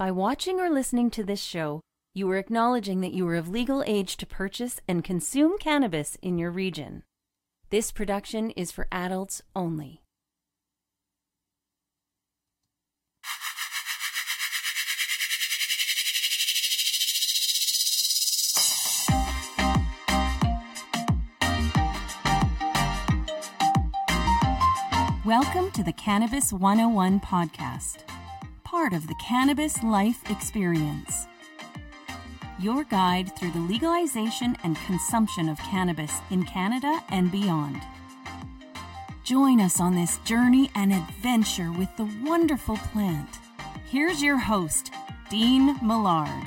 By watching or listening to this show, you are acknowledging that you are of legal age to purchase and consume cannabis in your region. This production is for adults only. Welcome to the Cannabis 101 podcast, part of the Cannabis Life Experience. Your guide through the legalization and consumption of cannabis in Canada and beyond. Join us on this journey and adventure with the wonderful plant. Here's your host, Dean Millard.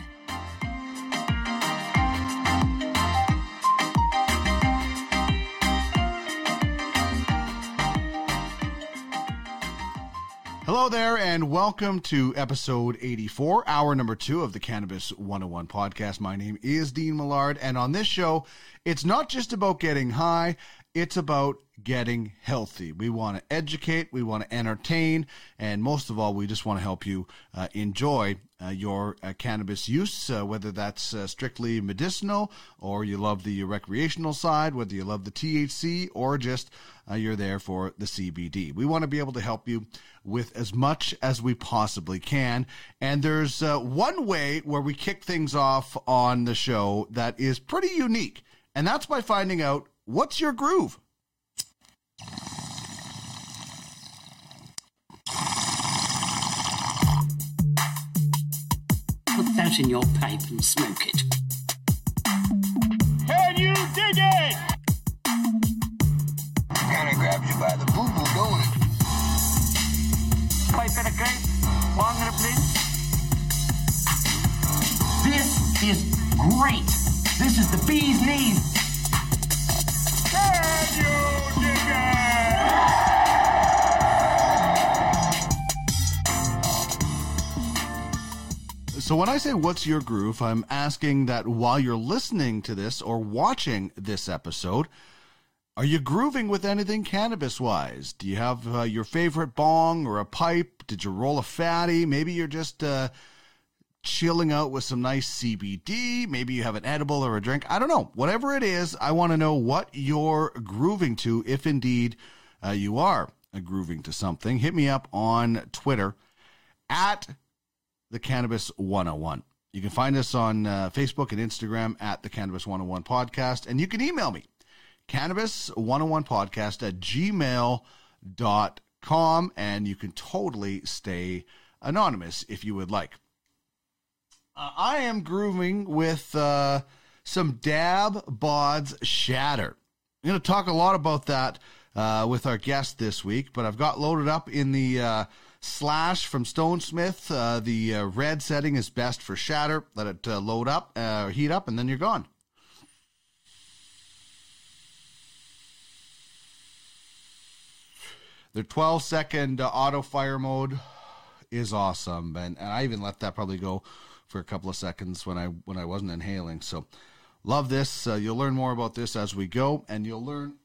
Hello there, and welcome to episode 84, hour number two of the Cannabis 101 podcast. My name is Dean Millard, and on this show, it's not just about getting high, it's about getting healthy. We want to educate, we want to entertain, and most of all, we just want to help you uh, enjoy uh, your uh, cannabis use, uh, whether that's uh, strictly medicinal or you love the recreational side, whether you love the THC or just uh, you're there for the CBD. We want to be able to help you with as much as we possibly can. And there's uh, one way where we kick things off on the show that is pretty unique, and that's by finding out what's your groove. Put that in your pipe and smoke it. Can you dig it? Kinda grabs you by the boo boo, don't it? Pipe in a grape, long in a blitz. This is great. This is the bee's knees. Can you dig it? So when I say what's your groove, I'm asking that while you're listening to this or watching this episode, are you grooving with anything cannabis wise? Do you have uh, your favorite bong or a pipe? Did you roll a fatty? Maybe you're just uh, chilling out with some nice CBD. Maybe you have an edible or a drink. I don't know. Whatever it is, I want to know what you're grooving to, if indeed uh, you are grooving to something. Hit me up on Twitter at the Cannabis 101. You can find us on uh, Facebook and Instagram at the Cannabis 101 Podcast, and you can email me, Cannabis 101 Podcast at gmail.com, and you can totally stay anonymous if you would like. Uh, I am grooving with uh, some Dab Bods Shatter. I'm going to talk a lot about that uh, with our guest this week, but I've got loaded up in the uh, slash from Stonesmith. Uh, the uh, red setting is best for shatter. Let it uh, load up, uh, heat up, and then you're gone. The 12 second uh, auto fire mode is awesome, and, and I even let that probably go for a couple of seconds when I when I wasn't inhaling. So love this. Uh, you'll learn more about this as we go, and you'll learn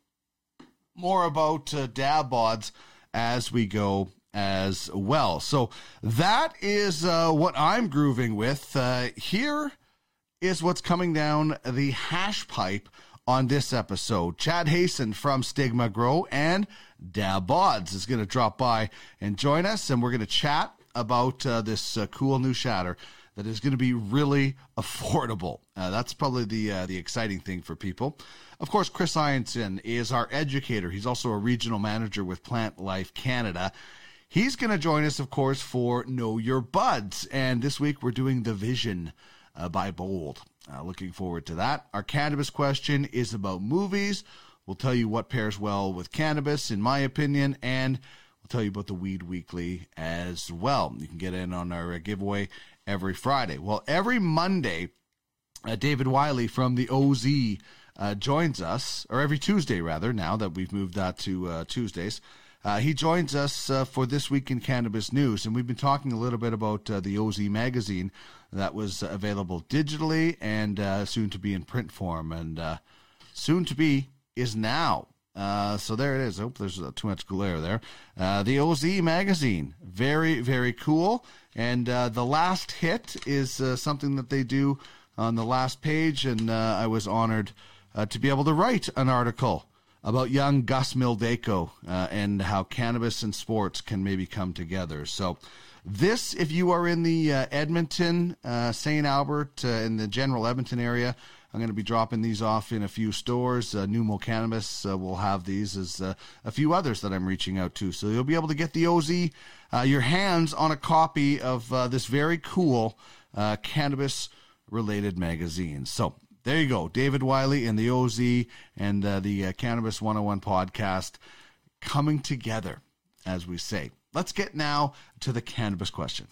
more about uh, dab bods as we go as well. So that is uh, what I'm grooving with. Uh, here is what's coming down the hash pipe on this episode. Chad Hason from Stigma Grow and Dab Bods is going to drop by and join us, and we're going to chat about uh, this uh, cool new shatter that is going to be really affordable. Uh, that's probably the uh, the exciting thing for people. Of course, Chris Ianson is our educator. He's also a regional manager with Plantlife Canada. He's going to join us, of course, for Know Your Buds. And this week we're doing The Vision uh, by Bold. Uh, looking forward to that. Our cannabis question is about movies. We'll tell you what pairs well with cannabis, in my opinion, and we'll tell you about the Weed Weekly as well. You can get in on our uh, giveaway every Friday. Well, every Monday, uh, David Wiley from the OZ uh, joins us, or every Tuesday rather, now that we've moved that to uh, Tuesdays. Uh, he joins us uh, for This Week in Cannabis News, and we've been talking a little bit about uh, the OZ magazine that was available digitally and uh, soon to be in print form, and uh, soon to be is now Uh, so there it is. I hope there's too much glare there. The OZ magazine, very very cool. And the last hit is something that they do on the last page, and I was honored to be able to write an article about young Gus Mildeko uh, and how cannabis and sports can maybe come together. So, this, if you are in the uh, Edmonton, uh, St. Albert, uh, in the general Edmonton area, I'm going to be dropping these off in a few stores. Uh, Numo Cannabis uh, will have these as uh, a few others that I'm reaching out to. So you'll be able to get the OZ, your hands on a copy of this very cool cannabis related magazine. So there you go. David Wiley and the OZ and uh, the uh, Cannabis 101 podcast coming together, as we say. Let's get now to the cannabis question.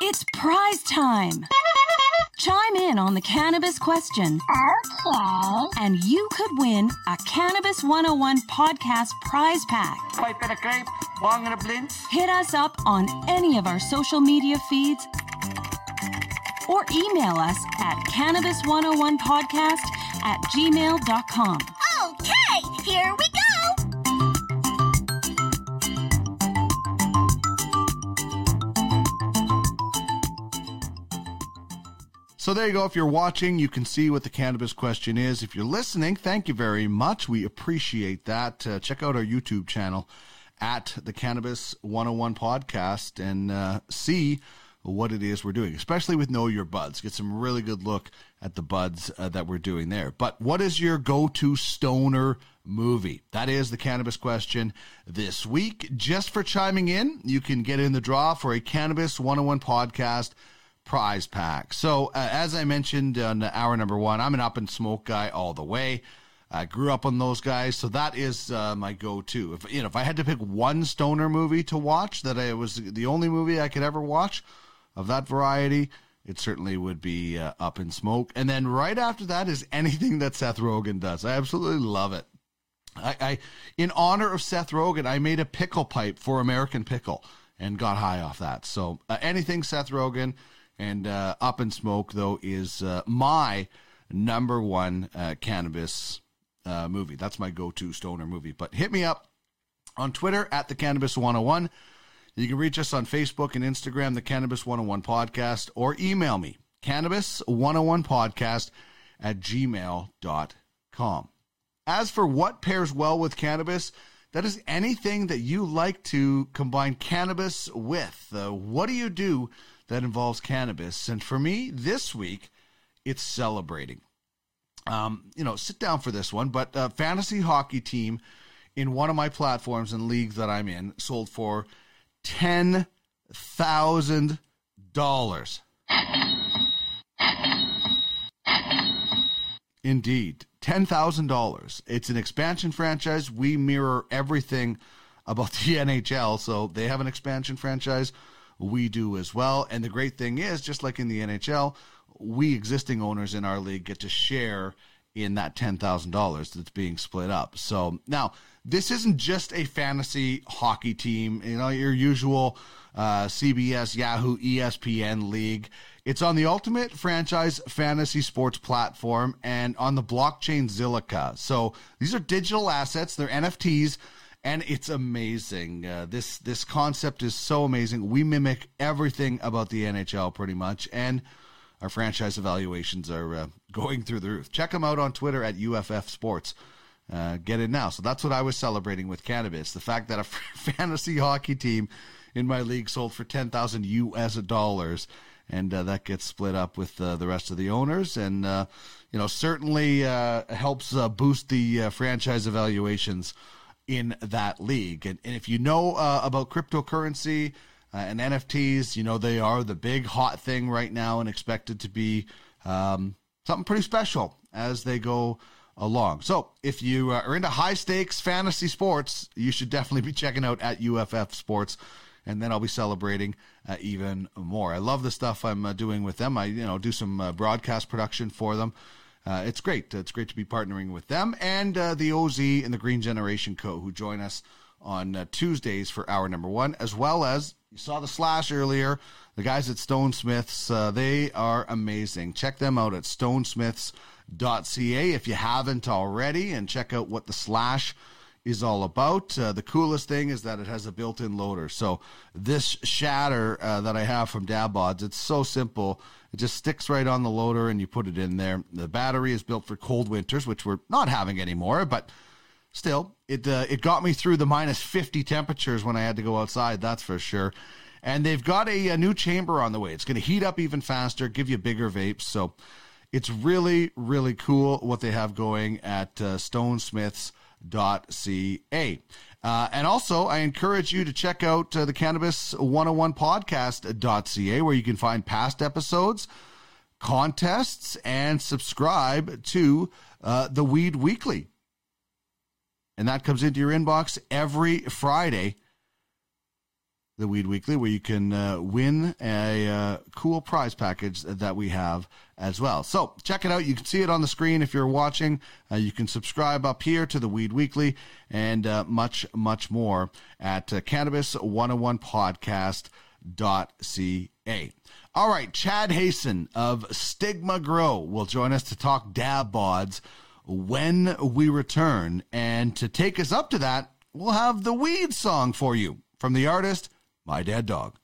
It's prize time. Chime in on the cannabis question, Okay. and you could win a Cannabis 101 podcast prize pack. Pipe and a grape, bong and a blint. Hit us up on any of our social media feeds or email us at cannabis101podcast at gmail.com. Okay, here we go. So there you go. If you're watching, you can see what the cannabis question is. If you're listening, thank you very much. We appreciate that. Uh, check out our YouTube channel at the Cannabis 101 podcast and uh, see what it is we're doing, especially with Know Your Buds. Get some really good look at the buds uh, that we're doing there. But what is your go to stoner movie? That is the cannabis question this week. Just for chiming in, you can get in the draw for a Cannabis 101 podcast prize pack. So, uh, as I mentioned on hour number one, I'm an Up in Smoke guy all the way. I grew up on those guys, so that is uh, my go-to. If you know, if I had to pick one stoner movie to watch, that I was the only movie I could ever watch of that variety, it certainly would be uh, Up in Smoke. And then right after that is anything that Seth Rogen does. I absolutely love it. I, I in honor of Seth Rogen, I made a pickle pipe for American Pickle and got high off that. So uh, anything Seth Rogen and uh, Up in Smoke though is uh, my number one uh, cannabis uh, movie. That's my go-to stoner movie. But hit me up on Twitter at the Cannabis 101. You can reach us on Facebook and Instagram, the Cannabis 101 Podcast, or email me, Cannabis 101 Podcast at gmail.com. As for what pairs well with cannabis, that is anything that you like to combine cannabis with. Uh, what do you do that involves cannabis? And for me, this week, it's celebrating. Um, you know, sit down for this one, but a fantasy hockey team in one of my platforms and leagues that I'm in sold for ten thousand dollars. Indeed, ten thousand dollars. It's an expansion franchise. We mirror everything about the NHL, so they have an expansion franchise. We do as well. And the great thing is, just like in the NHL, we existing owners in our league get to share in that ten thousand dollars that's being split up. So now this isn't just a fantasy hockey team, you know, your usual uh, CBS, Yahoo, ESPN league. It's on the Ultimate Franchise Fantasy Sports platform and on the blockchain Zilliqa. So these are digital assets, they're NFTs, and it's amazing. Uh, this this concept is so amazing. We mimic everything about the NHL pretty much, and our franchise evaluations are uh, going through the roof. Check them out on Twitter at UFF Sports. Uh, get it now. So that's what I was celebrating with cannabis. The fact that a fantasy hockey team in my league sold for 10,000 US dollars and uh, that gets split up with uh, the rest of the owners and uh, you know certainly helps boost the franchise evaluations in that league. And, and if you know about cryptocurrency, uh, and NFTs, you know, they are the big hot thing right now and expected to be um, something pretty special as they go along. So if you are into high stakes fantasy sports, you should definitely be checking out at UFF Sports. And then I'll be celebrating uh, even more. I love the stuff I'm uh, doing with them. I, you know, do some uh, broadcast production for them. Uh, it's great. It's great to be partnering with them and uh, the OZ and the Green Generation Co. who join us on uh, Tuesdays for hour number one, as well as you saw the slash earlier. The guys at Stone Smiths, uh, they are amazing. Check them out at stonesmiths.ca if you haven't already, and check out what the slash is all about. Uh, the coolest thing is that it has a built-in loader. So this shatter uh, that I have from Dab Bods, it's so simple. It just sticks right on the loader, and you put it in there. The battery is built for cold winters, which we're not having anymore, but still, it uh, it got me through the minus 50 temperatures when I had to go outside. That's for sure. And they've got a, a new chamber on the way. It's going to heat up even faster, give you bigger vapes. So it's really, really cool what they have going at uh, stonesmiths.ca. Uh, and also, I encourage you to check out uh, the Cannabis 101 podcast.ca, where you can find past episodes, contests, and subscribe to uh, the Weed Weekly. And that comes into your inbox every Friday the Weed Weekly, where you can uh, win a uh, cool prize package that we have as well. So check it out. You can see it on the screen if you're watching. Uh, you can subscribe up here to the Weed Weekly and uh, much, much more at uh, cannabis101podcast.ca. All right, Chad Hason of Stigma Grow will join us to talk dab bods when we return. And to take us up to that, we'll have the weed song for you from the artist my Dad Dog.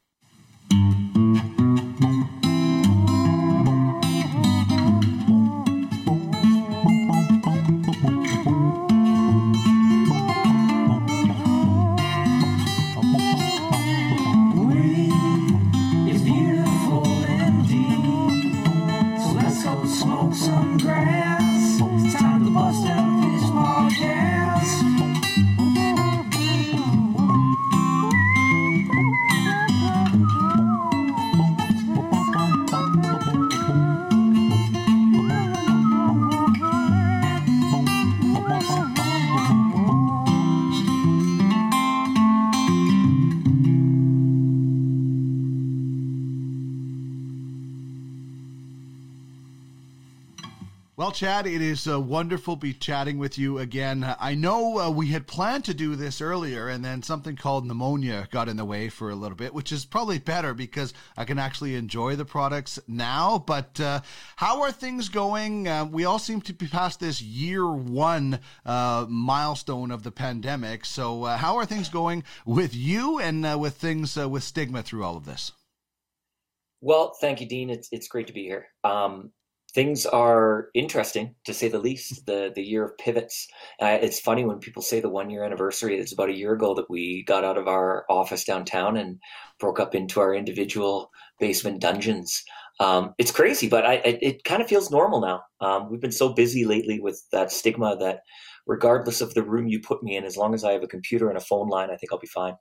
Well, Chad, it is uh, wonderful be chatting with you again. I know uh, we had planned to do this earlier, and then something called pneumonia got in the way for a little bit, which is probably better because I can actually enjoy the products now. But uh, how are things going? Uh, we all seem to be past this year one uh, milestone of the pandemic. So, uh, how are things going with you and with things with stigma through all of this? Well, thank you, Dean. It's it's great to be here. Um, things are interesting to say the least. The the year of pivots. Uh, it's funny when people say the one year anniversary. It's about a year ago that we got out of our office downtown and broke up into our individual basement dungeons. Um, it's crazy, but I, it, it kind of feels normal now. Um, we've been so busy lately with that stigma that regardless of the room you put me in, as long as I have a computer and a phone line, I think I'll be fine.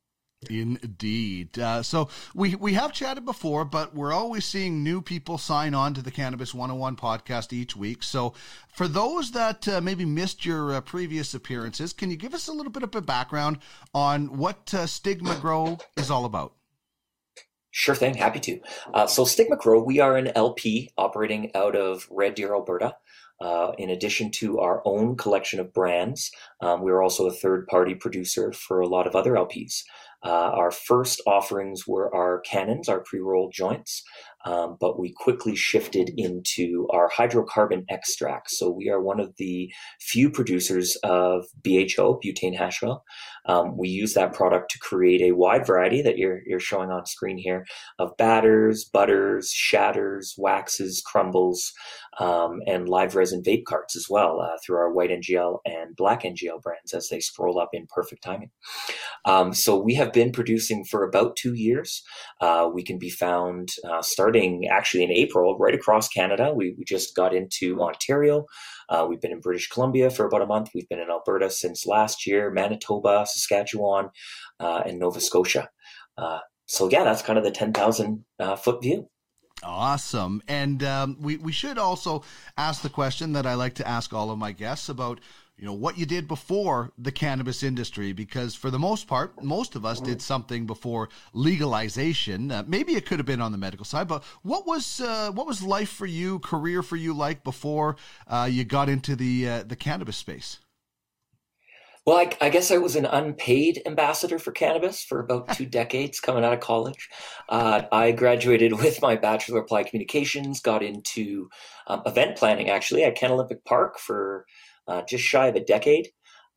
Indeed. Uh, so we we have chatted before, but we're always seeing new people sign on to the Cannabis 101 podcast each week. So for those that uh, maybe missed your uh, previous appearances, can you give us a little bit of a background on what uh, Stigma Grow is all about? Sure thing, happy to. Uh, so Stigma Grow, we are an LP operating out of Red Deer, Alberta. Uh, in addition to our own collection of brands, um, we're also a third party producer for a lot of other LPs. Uh, our first offerings were our cannons, our pre rolled joints, um, but we quickly shifted into our hydrocarbon extracts. So we are one of the few producers of BHO, butane hash oil. Um, we use that product to create a wide variety that you're, you're showing on screen here of batters, butters, shatters, waxes, crumbles, um, and live resin vape carts as well uh, through our white NGL and black NGL brands as they scroll up in perfect timing. Um, so we have been producing for about two years. Uh, we can be found uh, starting actually in April right across Canada. We, we just got into Ontario. Uh, we've been in British Columbia for about a month. We've been in Alberta since last year, Manitoba, Saskatchewan, uh, and Nova Scotia. Uh, so yeah, that's kind of the 10,000 uh, foot view. Awesome. And um, we, we should also ask the question that I like to ask all of my guests about you know what you did before the cannabis industry because for the most part most of us did something before legalization uh, maybe it could have been on the medical side but what was uh, what was life for you career for you like before uh, you got into the uh, the cannabis space Well, I, I, guess I was an unpaid ambassador for cannabis for about two decades coming out of college. Uh, I graduated with my Bachelor of Applied Communications, got into um, event planning actually at Canada Olympic Park for uh, just shy of a decade.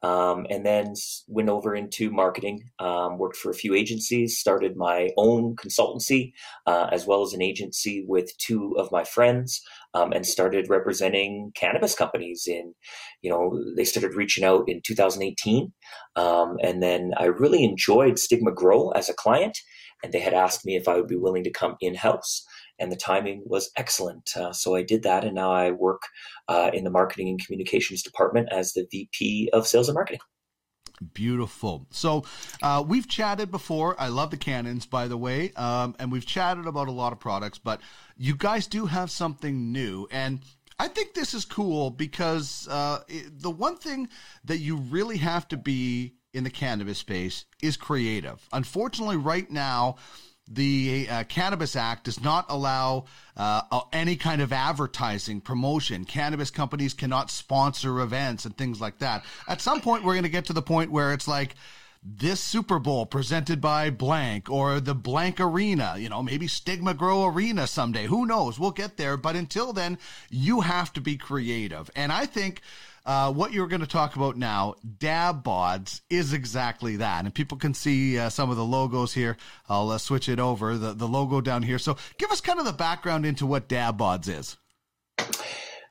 Um, and then went over into marketing, um, worked for a few agencies, started my own consultancy, uh, as well as an agency with two of my friends, um, and started representing cannabis companies in, you know, they started reaching out in 2018. Um, and then I really enjoyed Stigma Grow as a client, and they had asked me if I would be willing to come in house and the timing was excellent. Uh, so I did that, and now I work uh, in the marketing and communications department as the VP of sales and marketing. Beautiful. So uh, we've chatted before. I love the cannons, by the way, um, and we've chatted about a lot of products. But you guys do have something new, and I think this is cool because uh, it, the one thing that you really have to be in the cannabis space is creative. Unfortunately, right now the uh, Cannabis Act does not allow uh, any kind of advertising promotion. Cannabis companies cannot sponsor events and things like that. At some point, we're going to get to the point where it's like this Super Bowl presented by blank or the blank arena, you know, maybe Stigma Grow Arena someday. Who knows? We'll get there. But until then, you have to be creative. And I think uh, what you're going to talk about now, Dab Bods, is exactly that. And people can see uh, some of the logos here. I'll uh, switch it over, the, the logo down here. So give us kind of the background into what Dab Bods is.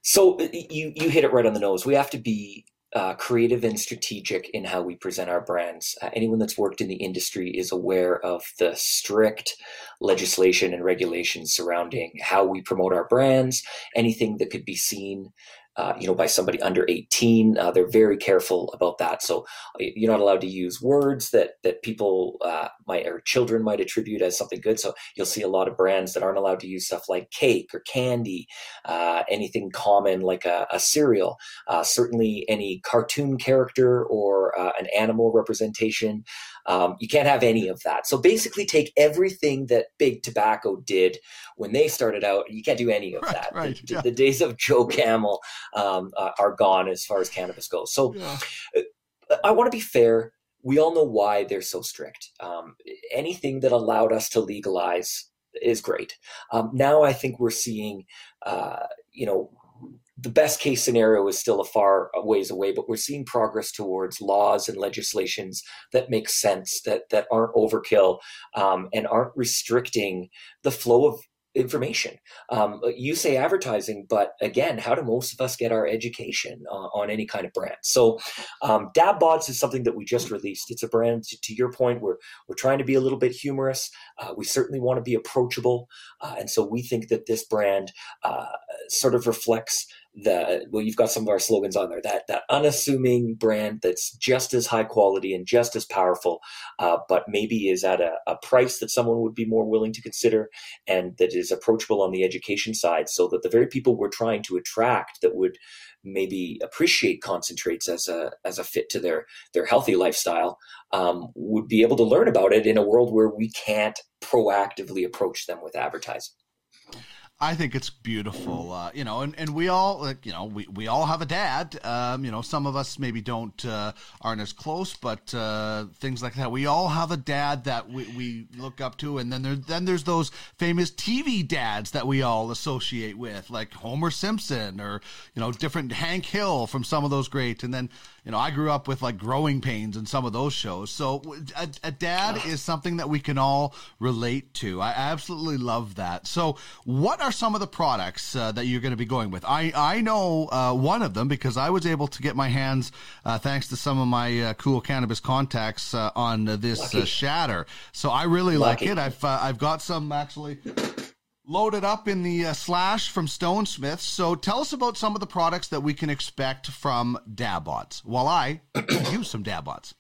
So uh, you, you hit it right on the nose. We have to be uh, creative and strategic in how we present our brands. Uh, anyone that's worked in the industry is aware of the strict legislation and regulations surrounding how we promote our brands, anything that could be seen uh, you know, by somebody under 18. Uh, they're very careful about that. So you're not allowed to use words that that people uh, might or children might attribute as something good. So you'll see a lot of brands that aren't allowed to use stuff like cake or candy, uh, anything common like a, a cereal. Uh, certainly, any cartoon character or an animal representation. Um, you can't have any of that. So basically, take everything that Big Tobacco did when they started out. You can't do any of right, that. Right, the, yeah. the, days of Joe Camel um, uh, are gone as far as cannabis goes. So yeah. Uh, I want to be fair. We all know why they're so strict. Um, anything that allowed us to legalize is great. Um, now I think we're seeing, uh, you know, the best case scenario is still a far ways away, but we're seeing progress towards laws and legislations that make sense, that that aren't overkill, um, and aren't restricting the flow of information. Um, you say advertising, but again, how do most of us get our education uh, on any kind of brand? So, um, Dab Bods is something that we just released. It's a brand. To, to your point, we're we're trying to be a little bit humorous. Uh, we certainly want to be approachable, uh, and so we think that this brand uh, sort of reflects the well you've got some of our slogans on there that that unassuming brand that's just as high quality and just as powerful uh, but maybe is at a, a, price that someone would be more willing to consider and that is approachable on the education side so that the very people we're trying to attract that would maybe appreciate concentrates as a as a fit to their their healthy lifestyle um, would be able to learn about it in a world where we can't proactively approach them with advertising I think it's beautiful, uh, you know, and, and we all, like, you know, we, we all have a dad. Um, you know, some of us maybe don't uh, aren't as close, but uh, things like that. We all have a dad that we, we look up to, and then there then there's those famous TV dads that we all associate with, like Homer Simpson or you know different Hank Hill from some of those great, and then you know, I grew up with like growing pains and some of those shows. So a, a dad is something that we can all relate to. I absolutely love that. So what are some of the products uh, that you're going to be going with? I, I know uh, one of them because I was able to get my hands, uh, thanks to some of my uh, cool cannabis contacts, uh, on this uh, shatter. So I really Lucky. like it. I've, I've got some actually loaded up in the uh, slash from Stone Smith. So tell us about some of the products that we can expect from Dab Bods. while I use some Dab Bods.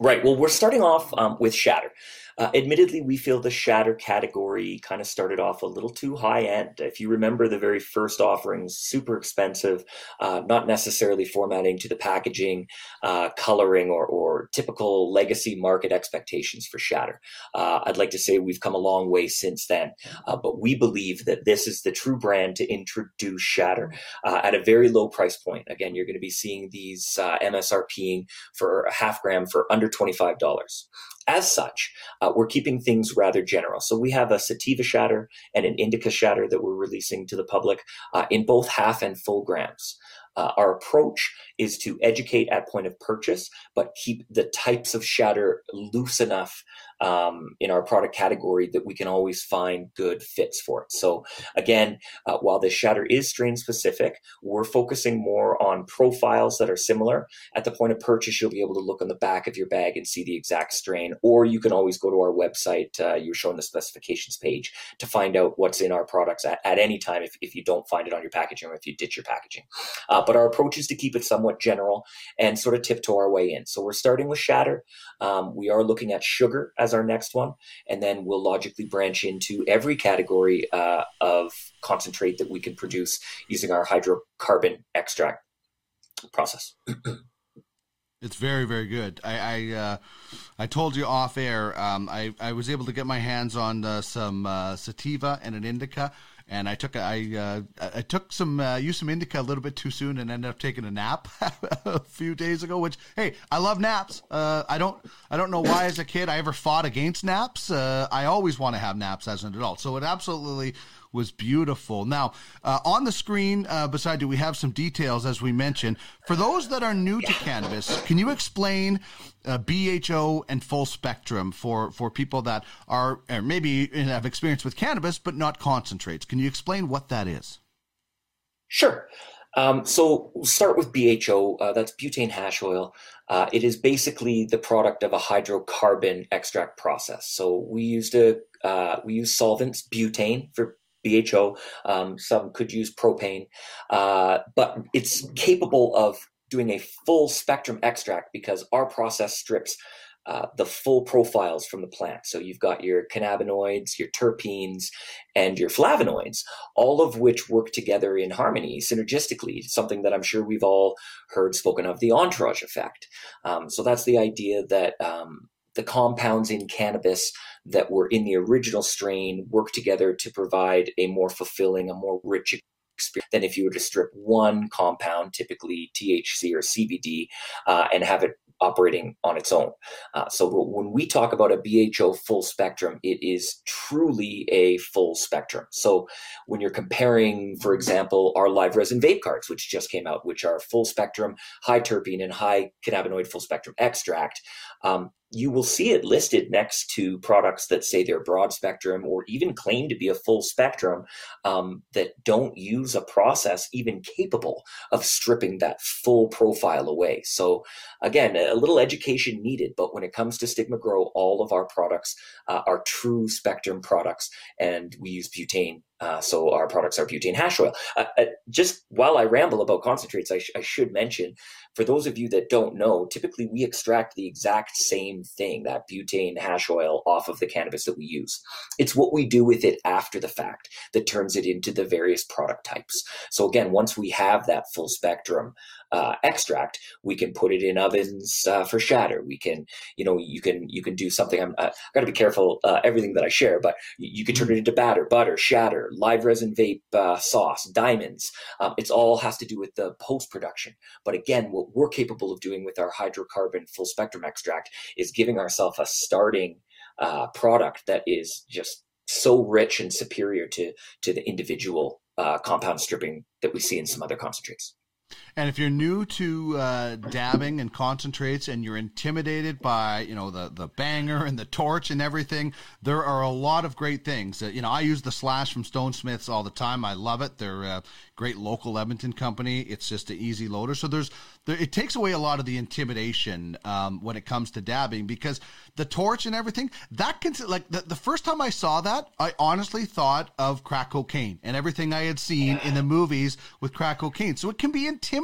Right. Well, we're starting off um, with Shatter. Uh, admittedly, we feel the shatter category kind of started off a little too high end. If you remember the very first offerings, super expensive, uh, not necessarily formatting to the packaging, uh, coloring, or, or, typical legacy market expectations for shatter. Uh, I'd like to say we've come a long way since then, uh, but we believe that this is the true brand to introduce shatter uh, at a very low price point. Again, you're going to be seeing these MSRPing for a half gram for under $25. As such, uh, we're keeping things rather general. So we have a sativa shatter and an indica shatter that we're releasing to the public uh, in both half and full grams. Uh, our approach is to educate at point of purchase, but keep the types of shatter loose enough um, in our product category that we can always find good fits for it. So again, uh, while this shatter is strain specific, we're focusing more on profiles that are similar. At the point of purchase, you'll be able to look on the back of your bag and see the exact strain, or you can always go to our website. Uh, you're shown the specifications page to find out what's in our products at, at any time if, if you don't find it on your packaging or if you ditch your packaging. Uh, but our approach is to keep it somewhat general and sort of tiptoe our way in. So we're starting with shatter. Um, we are looking at sugar as our next one, and then we'll logically branch into every category uh, of concentrate that we can produce using our hydrocarbon extract process. It's very, very good. I I, uh, I told you off air. Um, I I was able to get my hands on uh, some uh, sativa and an indica, and I took I uh, I took some uh, used some indica a little bit too soon and ended up taking a nap a few days ago. Which hey, I love naps. Uh, I don't I don't know why as a kid I ever fought against naps. Uh, I always want to have naps as an adult. So it absolutely was beautiful. Now, uh, on the screen uh, beside you, we have some details, as we mentioned. For those that are new to cannabis, can you explain uh, BHO and full spectrum for, for people that are maybe have experience with cannabis but not concentrates? Can you explain what that is? Sure. Um, so we'll start with BHO. Uh, that's butane hash oil. Uh, it is basically the product of a hydrocarbon extract process. So we used a uh, we use solvents butane for BHO. Um, some could use propane, uh, but it's capable of doing a full spectrum extract because our process strips uh, the full profiles from the plant. So you've got your cannabinoids, your terpenes, and your flavonoids, all of which work together in harmony, synergistically, something that I'm sure we've all heard spoken of the entourage effect. Um, so that's the idea that um, the compounds in cannabis that were in the original strain work together to provide a more fulfilling, a more rich experience than if you were to strip one compound, typically THC or CBD, uh, and have it operating on its own. Uh, so when we talk about a BHO full spectrum, it is truly a full spectrum. So when you're comparing, for example, our live resin vape cards, which just came out, which are full spectrum, high terpene and high cannabinoid full spectrum extract, um, you will see it listed next to products that say they're broad spectrum or even claim to be a full spectrum um, that don't use a process even capable of stripping that full profile away. So, again, a little education needed, but when it comes to Stigma Grow, all of our products uh, are true spectrum products, and we use butane uh, so our products are butane hash oil. Uh, uh, just while I ramble about concentrates, I, sh- I, should mention for those of you that don't know, typically we extract the exact same thing, that butane hash oil, off of the cannabis that we use. It's what we do with it after the fact that turns it into the various product types. So again, once we have that full spectrum uh, extract, we can put it in ovens uh, for shatter. We can, you know, you can you can do something. I'm uh, got to be careful uh, everything that I share, but you, you, can turn it into batter, butter, shatter, live resin vape uh, sauce, diamonds. Um, it's all has to do with the post production. But again, what we're capable of doing with our hydrocarbon full spectrum extract is giving ourselves a starting uh, product that is just so rich and superior to to the individual compound stripping that we see in some other concentrates. And if you're new to uh, dabbing and concentrates, and you're intimidated by you know the the banger and the torch and everything, there are a lot of great things. Uh, you know, I use the slash from Stone Smiths all the time. I love it. They're uh, great local Edmonton company. It's just an easy loader. So there's there, it takes away a lot of the intimidation um, when it comes to dabbing because the torch and everything that can like the, the first time I saw that I honestly thought of crack cocaine and everything I had seen in the movies with crack cocaine. So it can be intimidating.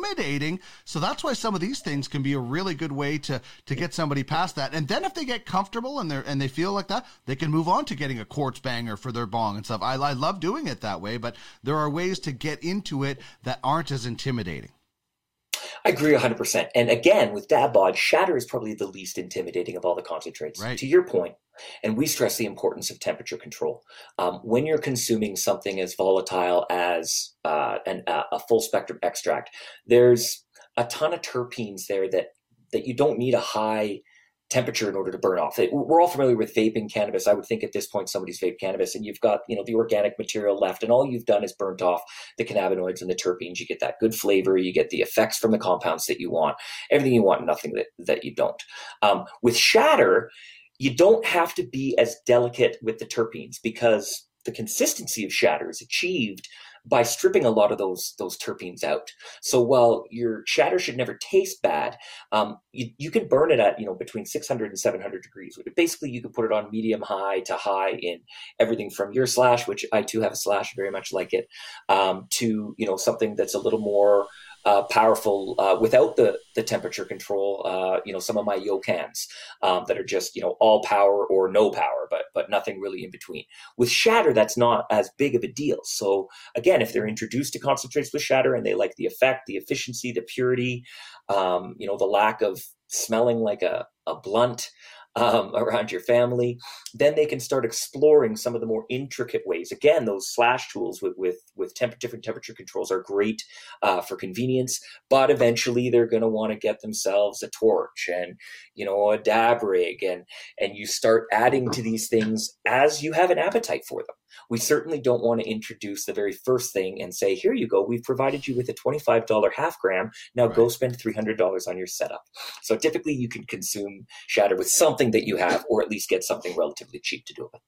So that's why some of these things can be a really good way to to get somebody past that. And then if they get comfortable and they and they feel like that, they can move on to getting a quartz banger for their bong and stuff. I, I love doing it that way, but there are ways to get into it that aren't as intimidating. I agree 100%. And again, with dab bod, shatter is probably the least intimidating of all the concentrates. Right. To your point, and we stress the importance of temperature control. Um, when you're consuming something as volatile as uh, an, uh, a full spectrum extract, there's a ton of terpenes there that that you don't need a high temperature in order to burn off. We're all familiar with vaping cannabis. I would think at this point somebody's vaped cannabis and you've got, you know, the organic material left and all you've done is burnt off the cannabinoids and the terpenes. You get that good flavor, you get the effects from the compounds that you want, everything you want, nothing that, that you don't. Um, with shatter, you don't have to be as delicate with the terpenes because the consistency of shatter is achieved by stripping a lot of those those terpenes out. So while your shatter should never taste bad, um, you, you can burn it at you know between 600 and 700 degrees. Basically, you can put it on medium high to high in everything from your slash, which I too have a slash, very much like it, um, to you know something that's a little more uh, powerful uh, without the the temperature control. Uh, you know, some of my Yocans um, that are just you know all power or no power, but but nothing really in between. With shatter, that's not as big of a deal. So again, if they're introduced to concentrates with shatter and they like the effect, the efficiency, the purity, um, you know, the lack of smelling like a, a blunt um, around your family, then they can start exploring some of the more intricate ways. Again, those slash tools with with, with temp- different temperature controls are great uh, for convenience, but eventually they're going to want to get themselves a torch and you know a dab rig, and and you start adding to these things as you have an appetite for them. We certainly don't want to introduce the very first thing and say, here you go, we've provided you with a $25 half gram. Now right. go spend $300 on your setup. So typically you can consume shatter with something that you have, or at least get something relatively cheap to do it with.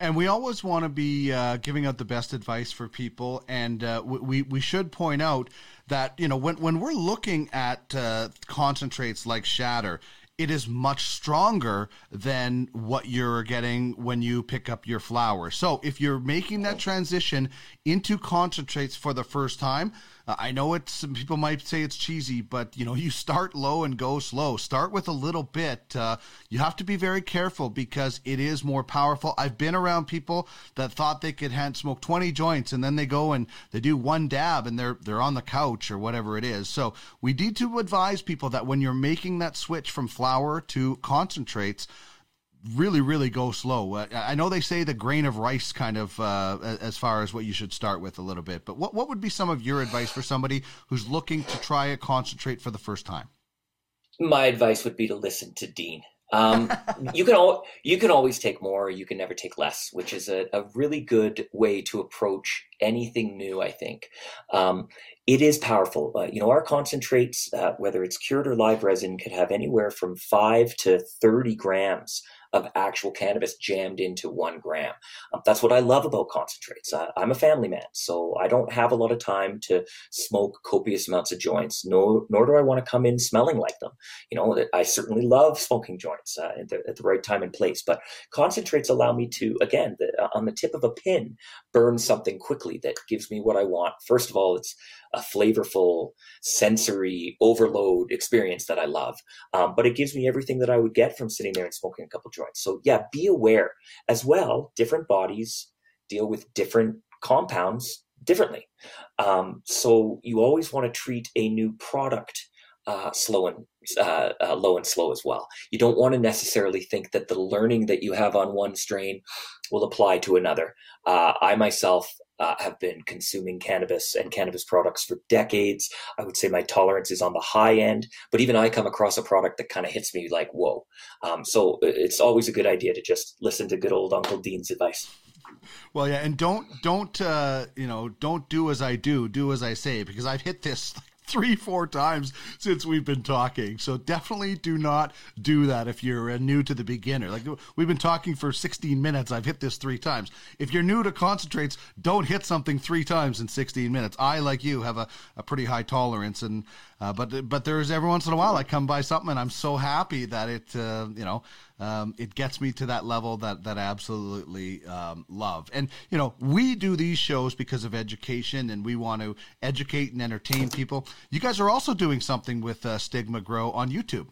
And we always want to be uh, giving out the best advice for people, and uh, we we should point out that you know when when we're looking at uh, concentrates like shatter, it is much stronger than what you're getting when you pick up your flower. So if you're making that transition into concentrates for the first time, uh, I know it's some people might say it's cheesy, but you know you start low and go slow. Start with a little bit. Uh, you have to be very careful because it is more powerful. I've been around people that thought they could hand smoke 20 joints and then they go and they do one dab and they're they're on the couch or whatever it is. So we need to advise people that when you're making that switch from flower to concentrates really, really go slow. Uh, I know they say the grain of rice kind of uh, as far as what you should start with a little bit, but what, what would be some of your advice for somebody who's looking to try a concentrate for the first time? My advice would be to listen to Dean. Um, you can al- you can always take more, you can never take less, which is a, a really good way to approach anything new. I think um, it is powerful. Uh, you know, our concentrates, uh, whether it's cured or live resin, could have anywhere from five to thirty grams of actual cannabis jammed into one gram. Um, that's what I love about concentrates. Uh, I'm a family man, so I don't have a lot of time to smoke copious amounts of joints. No, nor do I want to come in smelling like them. You know, I certainly love smoking joints uh, at, the, at, the, right time and place, but concentrates allow me to, again, the, uh, on the tip of a pin, burn something quickly that gives me what I want. First of all, it's a flavorful sensory overload experience that I love. Um, but it gives me everything that I would get from sitting there and smoking a couple joints. So yeah, be aware as well. Different bodies deal with different compounds differently. Um, so you always want to treat a new product uh, slow and uh, uh, low and slow as well. You don't want to necessarily think that the learning that you have on one strain will apply to another. Uh, I myself uh, have been consuming cannabis and cannabis products for decades. I would say my tolerance is on the high end, but even I come across a product that kind of hits me like, whoa. Um, so it's always a good idea to just listen to good old Uncle Dean's advice. Well, yeah, and don't don't uh, you know don't do as I do, do as I say, because I've hit this three, four times since we've been talking. So definitely do not do that if you're uh, new to the beginner. Like we've been talking for 16 minutes. I've hit this three times. If you're new to concentrates, don't hit something three times in 16 minutes. I, like you, have a, a pretty high tolerance, and uh, but but there's every once in a while I come by something and I'm so happy that it uh, you know um, it gets me to that level that that I absolutely um, love. And you know we do these shows because of education and we want to educate and entertain people. You guys are also doing something with uh, Stigma Grow on YouTube.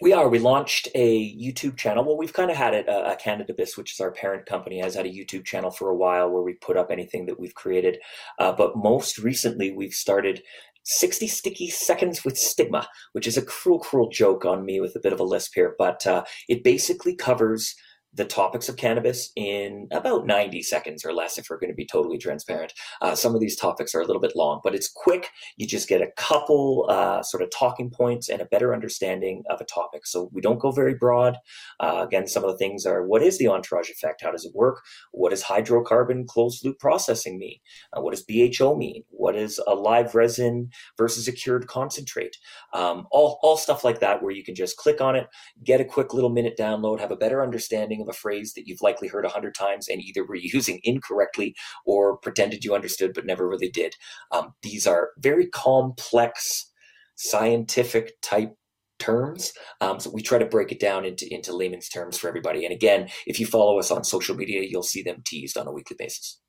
We are. We launched a YouTube channel. Well, we've kind of had it. Uh, Cannabis, which is our parent company, has had a YouTube channel for a while where we put up anything that we've created. Uh, but most recently, we've started 60 sticky seconds with stigma, which is a cruel, cruel joke on me with a bit of a lisp here, but uh, it basically covers the topics of cannabis in about 90 seconds or less if we're going to be totally transparent. Uh, some of these topics are a little bit long but it's quick. You just get a couple uh, sort of talking points and a better understanding of a topic. So we don't go very broad. Uh, again some of the things are what is the entourage effect? How does it work? What does hydrocarbon closed loop processing mean? Uh, what does bho mean? What is a live resin versus a cured concentrate? Um, all, all stuff like that where you can just click on it get a quick little minute download have a better understanding of a phrase that you've likely heard a hundred times and either were using incorrectly or pretended you understood but never really did. Um, these are very complex scientific type terms. Um, so we try to break it down into, into layman's terms for everybody. And again, if you follow us on social media, you'll see them teased on a weekly basis.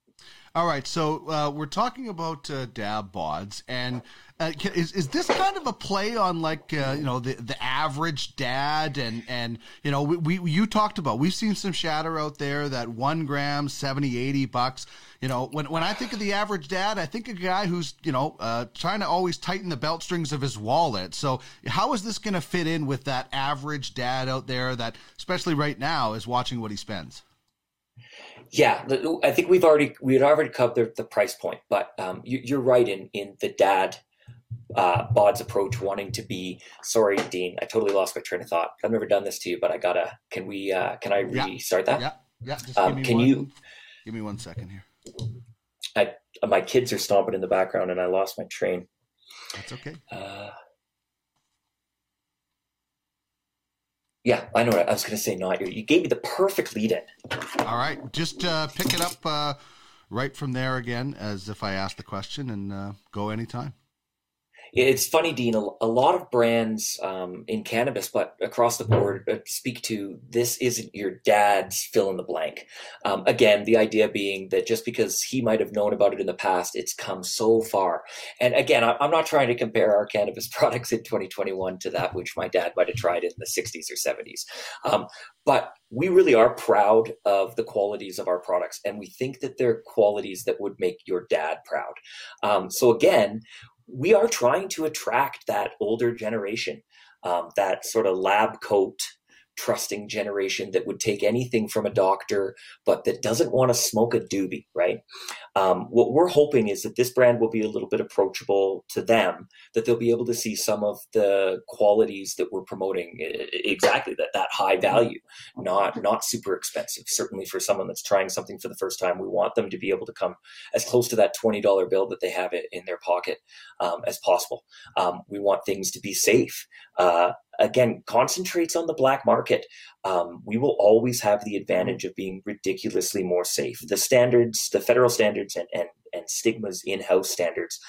All right, so uh, we're talking about uh, dab bods, and uh, is is this kind of a play on like uh, you know the the average dad? And and you know we, we you talked about we've seen some shatter out there that one gram 70 80 bucks. You know when when I think of the average dad I think a guy who's you know uh, trying to always tighten the belt strings of his wallet. So how is this going to fit in with that average dad out there that especially right now is watching what he spends yeah, I think we've already we had already covered the price point, but um, you, are right in in the dad uh, Bod's approach, wanting to be. Sorry, Dean, I totally lost my train of thought. I've never done this to you, but I gotta. Can we? Uh, can I restart that? Yeah, yeah. Just um, can one, you? Give me one second here. I my kids are stomping in the background, and I lost my train. That's okay. Uh, yeah, I know I was going to say. Not you. You gave me the perfect lead in. All right, just uh, pick it up uh, right from there again, as if I asked the question, and uh, go anytime. It's funny, Dean. A, a lot of brands um, in cannabis, but across the board, uh, speak to this isn't your dad's fill in the blank. Um, again, the idea being that just because he might have known about it in the past, it's come so far. And again, I, am not trying to compare our cannabis products in 2021 to that which my dad might have tried in the 60s or 70s. Um, but we really are proud of the qualities of our products, and we think that they're qualities that would make your dad proud. Um, so again, we are trying to attract that older generation, um, that sort of lab coat trusting generation that would take anything from a doctor, but that doesn't want to smoke a doobie, right? Um, what we're hoping is that this brand will be a little bit approachable to them, that they'll be able to see some of the qualities that we're promoting exactly that that high value, not not super expensive. Certainly for someone that's trying something for the first time, we want them to be able to come as close to that twenty dollar bill that they have it in their pocket um, as possible. Um, we want things to be safe. Uh, again, concentrates on the black market. Um, we will always have the advantage of being ridiculously more safe. The standards, the federal standards, and and, and stigmas in-house standards.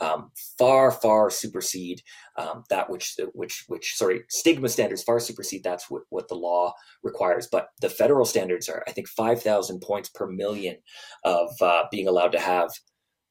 Um, far far supersede um, that which which which sorry stigma standards far supersede that's what, what the law requires but the federal standards are i think 5000 points per million of uh, being allowed to have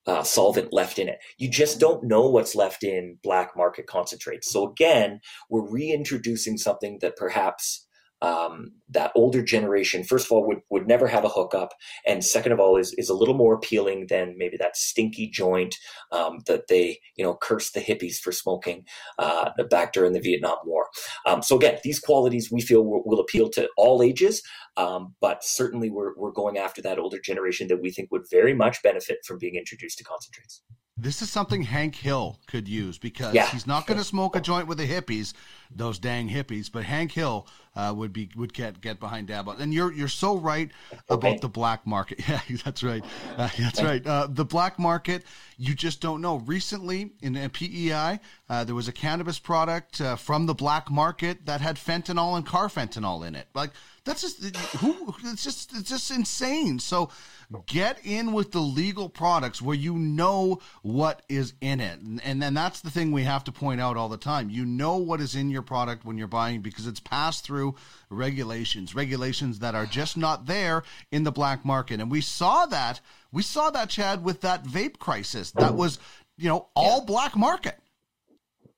uh, solvent left in it. You just don't know what's left in black market concentrates. So again, we're reintroducing something that perhaps um, that older generation, first of all, would, would never have a hookup, and second of all, is is a little more appealing than maybe that stinky joint um, that they you know cursed the hippies for smoking uh, back during the Vietnam War. Um, so again, these qualities we feel will, will appeal to all ages, um, but certainly we're we're going after that older generation that we think would very much benefit from being introduced to concentrates. This is something Hank Hill could use because Yeah. he's not going to smoke a joint with the hippies, those dang hippies. But Hank Hill uh, would be would get get behind dab. And you're you're so right about Okay. the black market. Yeah, that's right. Uh, that's right. Uh, the black market, you just don't know. Recently in PEI, uh, there was a cannabis product uh, from the black market that had fentanyl and carfentanil in it. Like that's just who. It's just it's just insane. So get in with the legal products where you know what is in it and, and then that's the thing we have to point out all the time you know what is in your product when you're buying because it's passed through regulations regulations that are just not there in the black market and we saw that we saw that chad with that vape crisis that was you know all black market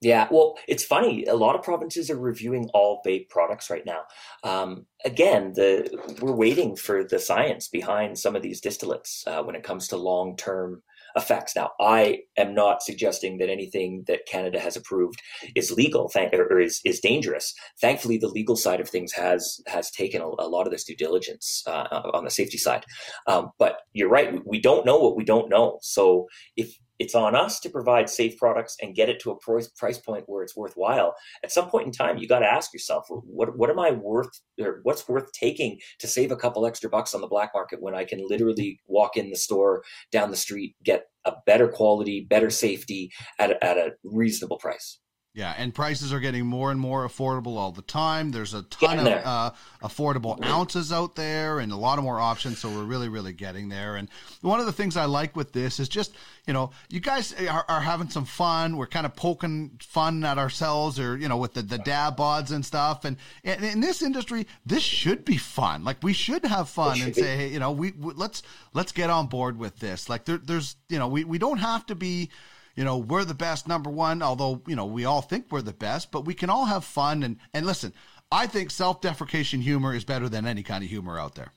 Yeah, well, it's funny. A lot of provinces are reviewing all vape products right now. Um, again, the we're waiting for the science behind some of these distillates uh, when it comes to long term effects. Now, I am not suggesting that anything that Canada has approved is legal thank, or is is dangerous. Thankfully, the legal side of things has has taken a, a lot of this due diligence uh, on the safety side. Um, but you're right. We don't know what we don't know. So if it's on us to provide safe products and get it to a price point where it's worthwhile. At some point in time, you got to ask yourself, what what am I worth, or what's worth taking to save a couple extra bucks on the black market when I can literally walk in the store down the street, get a better quality, better safety at at a reasonable price. Yeah, and prices are getting more and more affordable all the time. There's a ton of uh, affordable ounces out there and a lot of more options. So we're really, really getting there. And one of the things I like with this is just, you know, you guys are, are having some fun. We're kind of poking fun at ourselves or, you know, with the, the dab bods and stuff. And, and in this industry, this should be fun. Like we should have fun and say, hey, you know, we, we let's, let's get on board with this. Like there, there's, you know, we, we don't have to be, you know we're the best number one although you know we all think we're the best but we can all have fun and and listen i think self-deprecation humor is better than any kind of humor out there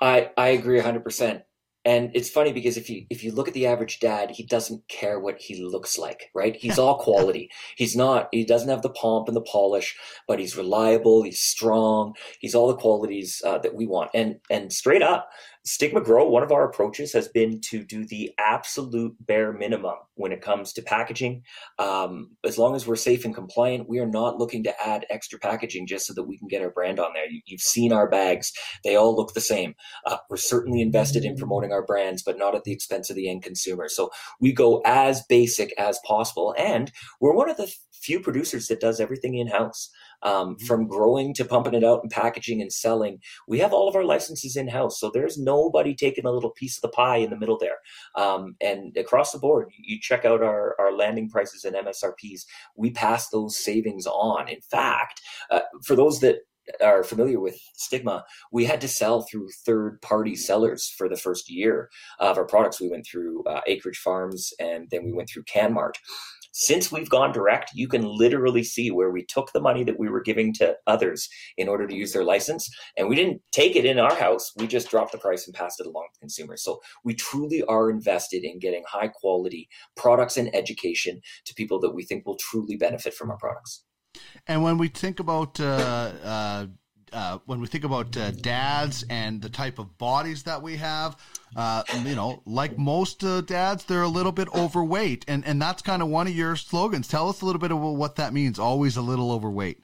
I I agree 100%. And it's funny because if you if you look at the average dad, he doesn't care what he looks like, right? He's all quality. He's not he doesn't have the pomp and the polish, but he's reliable, he's strong, he's all the qualities uh, that we want. And and straight up, Stigma Grow, one of our approaches has been to do the absolute bare minimum when it comes to packaging. Um, as long as we're safe and compliant, we are not looking to add extra packaging just so that we can get our brand on there. You, you've seen our bags; they all look the same. Uh, we're certainly invested in promoting our brands, but not at the expense of the end consumer. So we go as basic as possible, and we're one of the few producers that does everything in house. Um, from growing to pumping it out and packaging and selling, we have all of our licenses in house. So there's nobody taking a little piece of the pie in the middle there. Um, and across the board, you check out our, our landing prices and MSRPs. We pass those savings on. In fact, uh, for those that are familiar with stigma we had to sell through third party sellers for the first year of our products we went through uh, acreage farms and then we went through canmart since we've gone direct you can literally see where we took the money that we were giving to others in order to use their license and we didn't take it in our house. We just dropped the price and passed it along to consumers. So we truly are invested in getting high quality products and education to people that we think will truly benefit from our products. And when we think about uh, uh, uh, when we think about uh, dads and the type of bodies that we have, uh, you know, like most uh, dads, they're a little bit overweight, and and that's kind of one of your slogans. Tell us a little bit about what that means. Always a little overweight.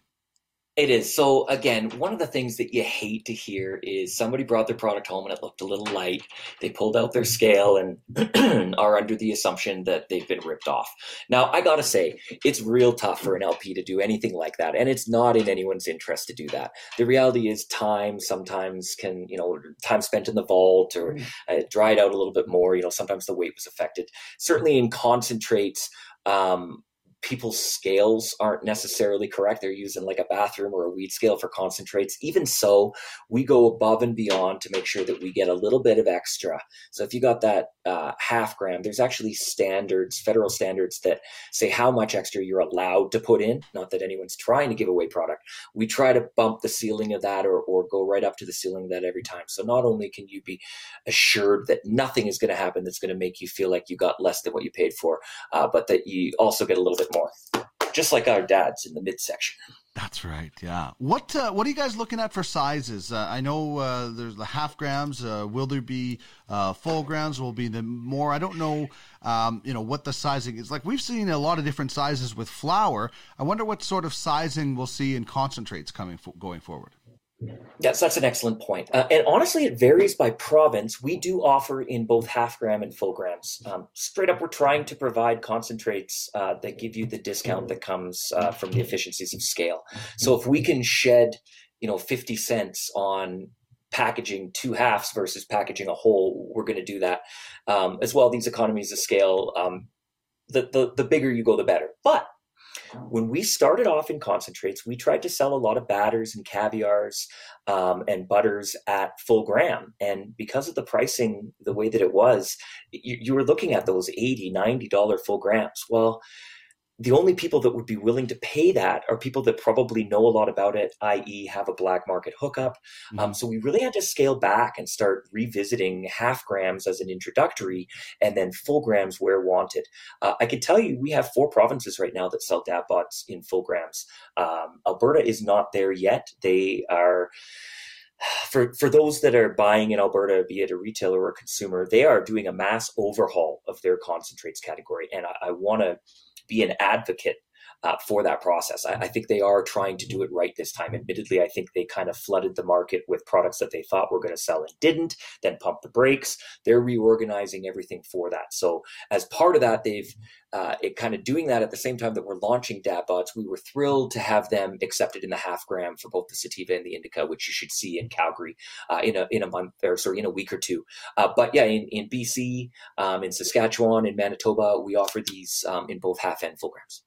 It is. So again, one of the things that you hate to hear is somebody brought their product home and it looked a little light. They pulled out their scale and are under the assumption that they've been ripped off. Now, I got to say, it's real tough for an LP to do anything like that. And it's not in anyone's interest to do that. The reality is time sometimes can, you know, time spent in the vault or uh, dried out a little bit more. You know, sometimes the weight was affected. Certainly in concentrates, um, people's scales aren't necessarily correct. They're using like a bathroom or a weed scale for concentrates. Even so, we go above and beyond to make sure that we get a little bit of extra. So if you got that uh, half gram, there's actually standards, federal standards that say how much extra you're allowed to put in. Not that anyone's trying to give away product. We try to bump the ceiling of that or, or go right up to the ceiling of that every time. So not only can you be assured that nothing is going to happen that's going to make you feel like you got less than what you paid for, uh, but that you also get a little bit more, just like our dads in the midsection. That's right. Yeah. What uh, What are you guys looking at for sizes? Uh, I know uh, there's the half grams. Uh, will there be uh, full grams? Will be the more? I don't know. Um, you know what the sizing is like. We've seen a lot of different sizes with flour. I wonder what sort of sizing we'll see in concentrates coming fo- going forward. Yes, that's an excellent point. Uh, and honestly, it varies by province. We do offer in both half gram and full grams. Um, straight up, we're trying to provide concentrates uh, that give you the discount that comes uh, from the efficiencies of scale. So if we can shed, you know, 50 cents on packaging two halves versus packaging a whole, we're going to do that. Um, as well, these economies of scale, um, the, the, the bigger you go, the better. But when we started off in concentrates, we tried to sell a lot of batters and caviars um, and butters at full gram. And because of the pricing, the way that it was, you, you were looking at those 80 $90 full grams. Well, the only people that would be willing to pay that are people that probably know a lot about it, i.e., have a black market hookup. Mm-hmm. Um, so we really had to scale back and start revisiting half grams as an introductory and then full grams where wanted. Uh, I can tell you we have four provinces right now that sell dab bods in full grams. Um, Alberta is not there yet. They are for for those that are buying in Alberta, be it a retailer or a consumer, they are doing a mass overhaul of their concentrates category, and I, I want to be an advocate uh, for that process. I, I, think they are trying to do it right this time. Admittedly, I think they kind of flooded the market with products that they thought were going to sell and didn't, then pumped the brakes. They're reorganizing everything for that. So, as part of that, they've uh, it kind of doing that at the same time that we're launching DabBods. We were thrilled to have them accepted in the half gram for both the sativa and the indica, which you should see in Calgary uh, in a in a month or sorry in a week or two. Uh, but yeah, in in BC, um, in Saskatchewan, in Manitoba, we offer these um, in both half and full grams.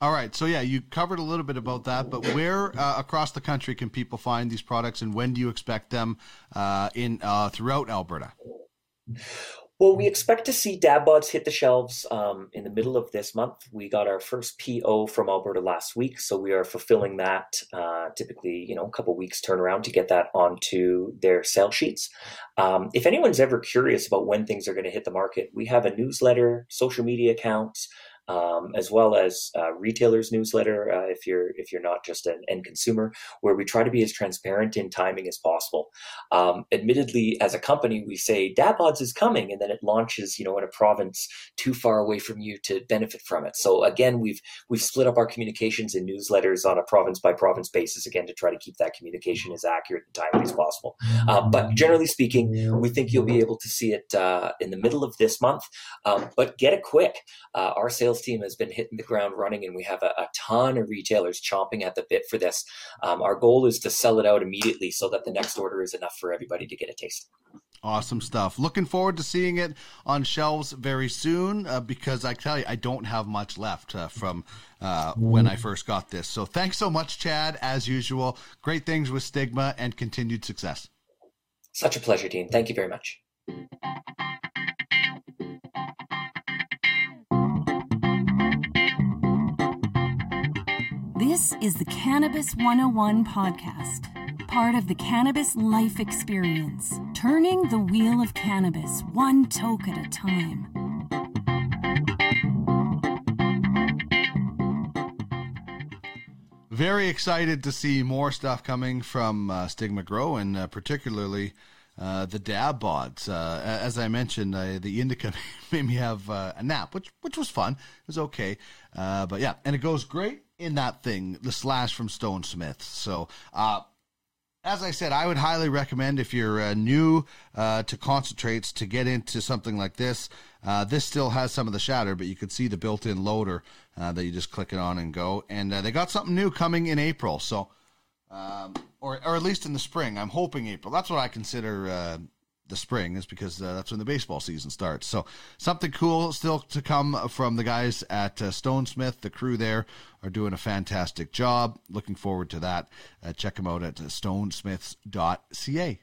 All right. So, yeah, you covered a little bit about that, but where uh, across the country can people find these products and when do you expect them uh, in uh, throughout Alberta? Well, we expect to see DabBods hit the shelves um, in the middle of this month. We got our first PO from Alberta last week, so we are fulfilling that. Uh, typically, you know, a couple weeks turnaround to get that onto their sale sheets. Um, if anyone's ever curious about when things are going to hit the market, we have a newsletter, social media accounts um, as well as uh, retailers newsletter uh, if you're if you're not just an end consumer, where we try to be as transparent in timing as possible. Um, admittedly, as a company, we say DabBods is coming, and then it launches, you know, in a province too far away from you to benefit from it. So again, we've we've split up our communications and newsletters on a province by province basis again to try to keep that communication as accurate and timely as possible. Uh, but generally speaking, we think you'll be able to see it uh, in the middle of this month. Um, but get it quick. Uh, our sales sales team has been hitting the ground running, and we have a, a ton of retailers chomping at the bit for this. Um, our goal is to sell it out immediately so that the next order is enough for everybody to get a taste. Awesome stuff. Looking forward to seeing it on shelves very soon uh, because I tell you, I don't have much left uh, from uh, when I first got this. So thanks so much, Chad, as usual. Great things with Stigma and continued success. Such a pleasure, Dean. Thank you very much. This is the Cannabis 101 podcast, part of the Cannabis Life Experience, turning the wheel of cannabis one toke at a time. Very excited to see more stuff coming from uh, Stigma Grow and uh, particularly uh, the dab bods. Uh, as I mentioned, uh, the indica made me have uh, a nap, which which was fun. It was okay, uh, but yeah, and it goes great in that thing, the slash from Stone Smith. So, uh, as I said, I would highly recommend if you're uh, new uh, to concentrates to get into something like this. Uh, this still has some of the shatter, but you can see the built-in loader uh, that you just click it on and go. And uh, they got something new coming in April, so um, or or at least in the spring. I'm hoping April. That's what I consider uh, the spring is because uh, that's when the baseball season starts. So something cool still to come from the guys at uh, Stone Smith. The crew there are doing a fantastic job. Looking forward to that. Uh, check them out at stonesmiths.ca.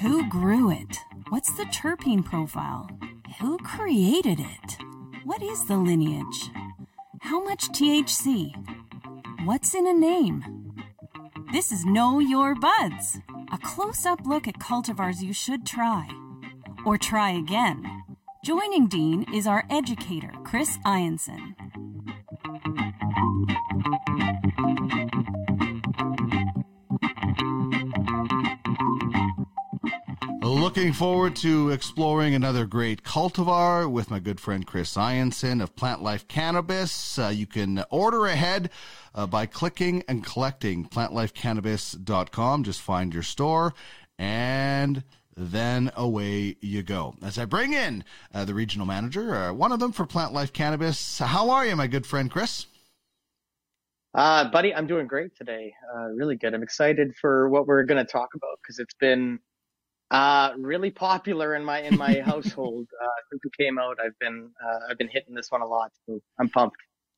Who grew it? What's the terpene profile? Who created it? What is the lineage? How much THC? What's in a name? This is Know Your Buds, a close up look at cultivars you should try. Or try again. Joining Dean is our educator, Chris Ianson. Looking forward to exploring another great cultivar with my good friend Chris Ianson of Plantlife Cannabis. Uh, you can order ahead uh, by clicking and collecting plantlifecannabis.com. Just find your store and then away you go. As I bring in uh, the regional manager, uh, one of them for Plantlife Cannabis. How are you, my good friend Chris? Uh, buddy, I'm doing great today. Uh, really good. I'm excited for what we're going to talk about because it's been uh, really popular in my in my household uh, since it came out. I've been uh, I've been hitting this one a lot, so I'm pumped.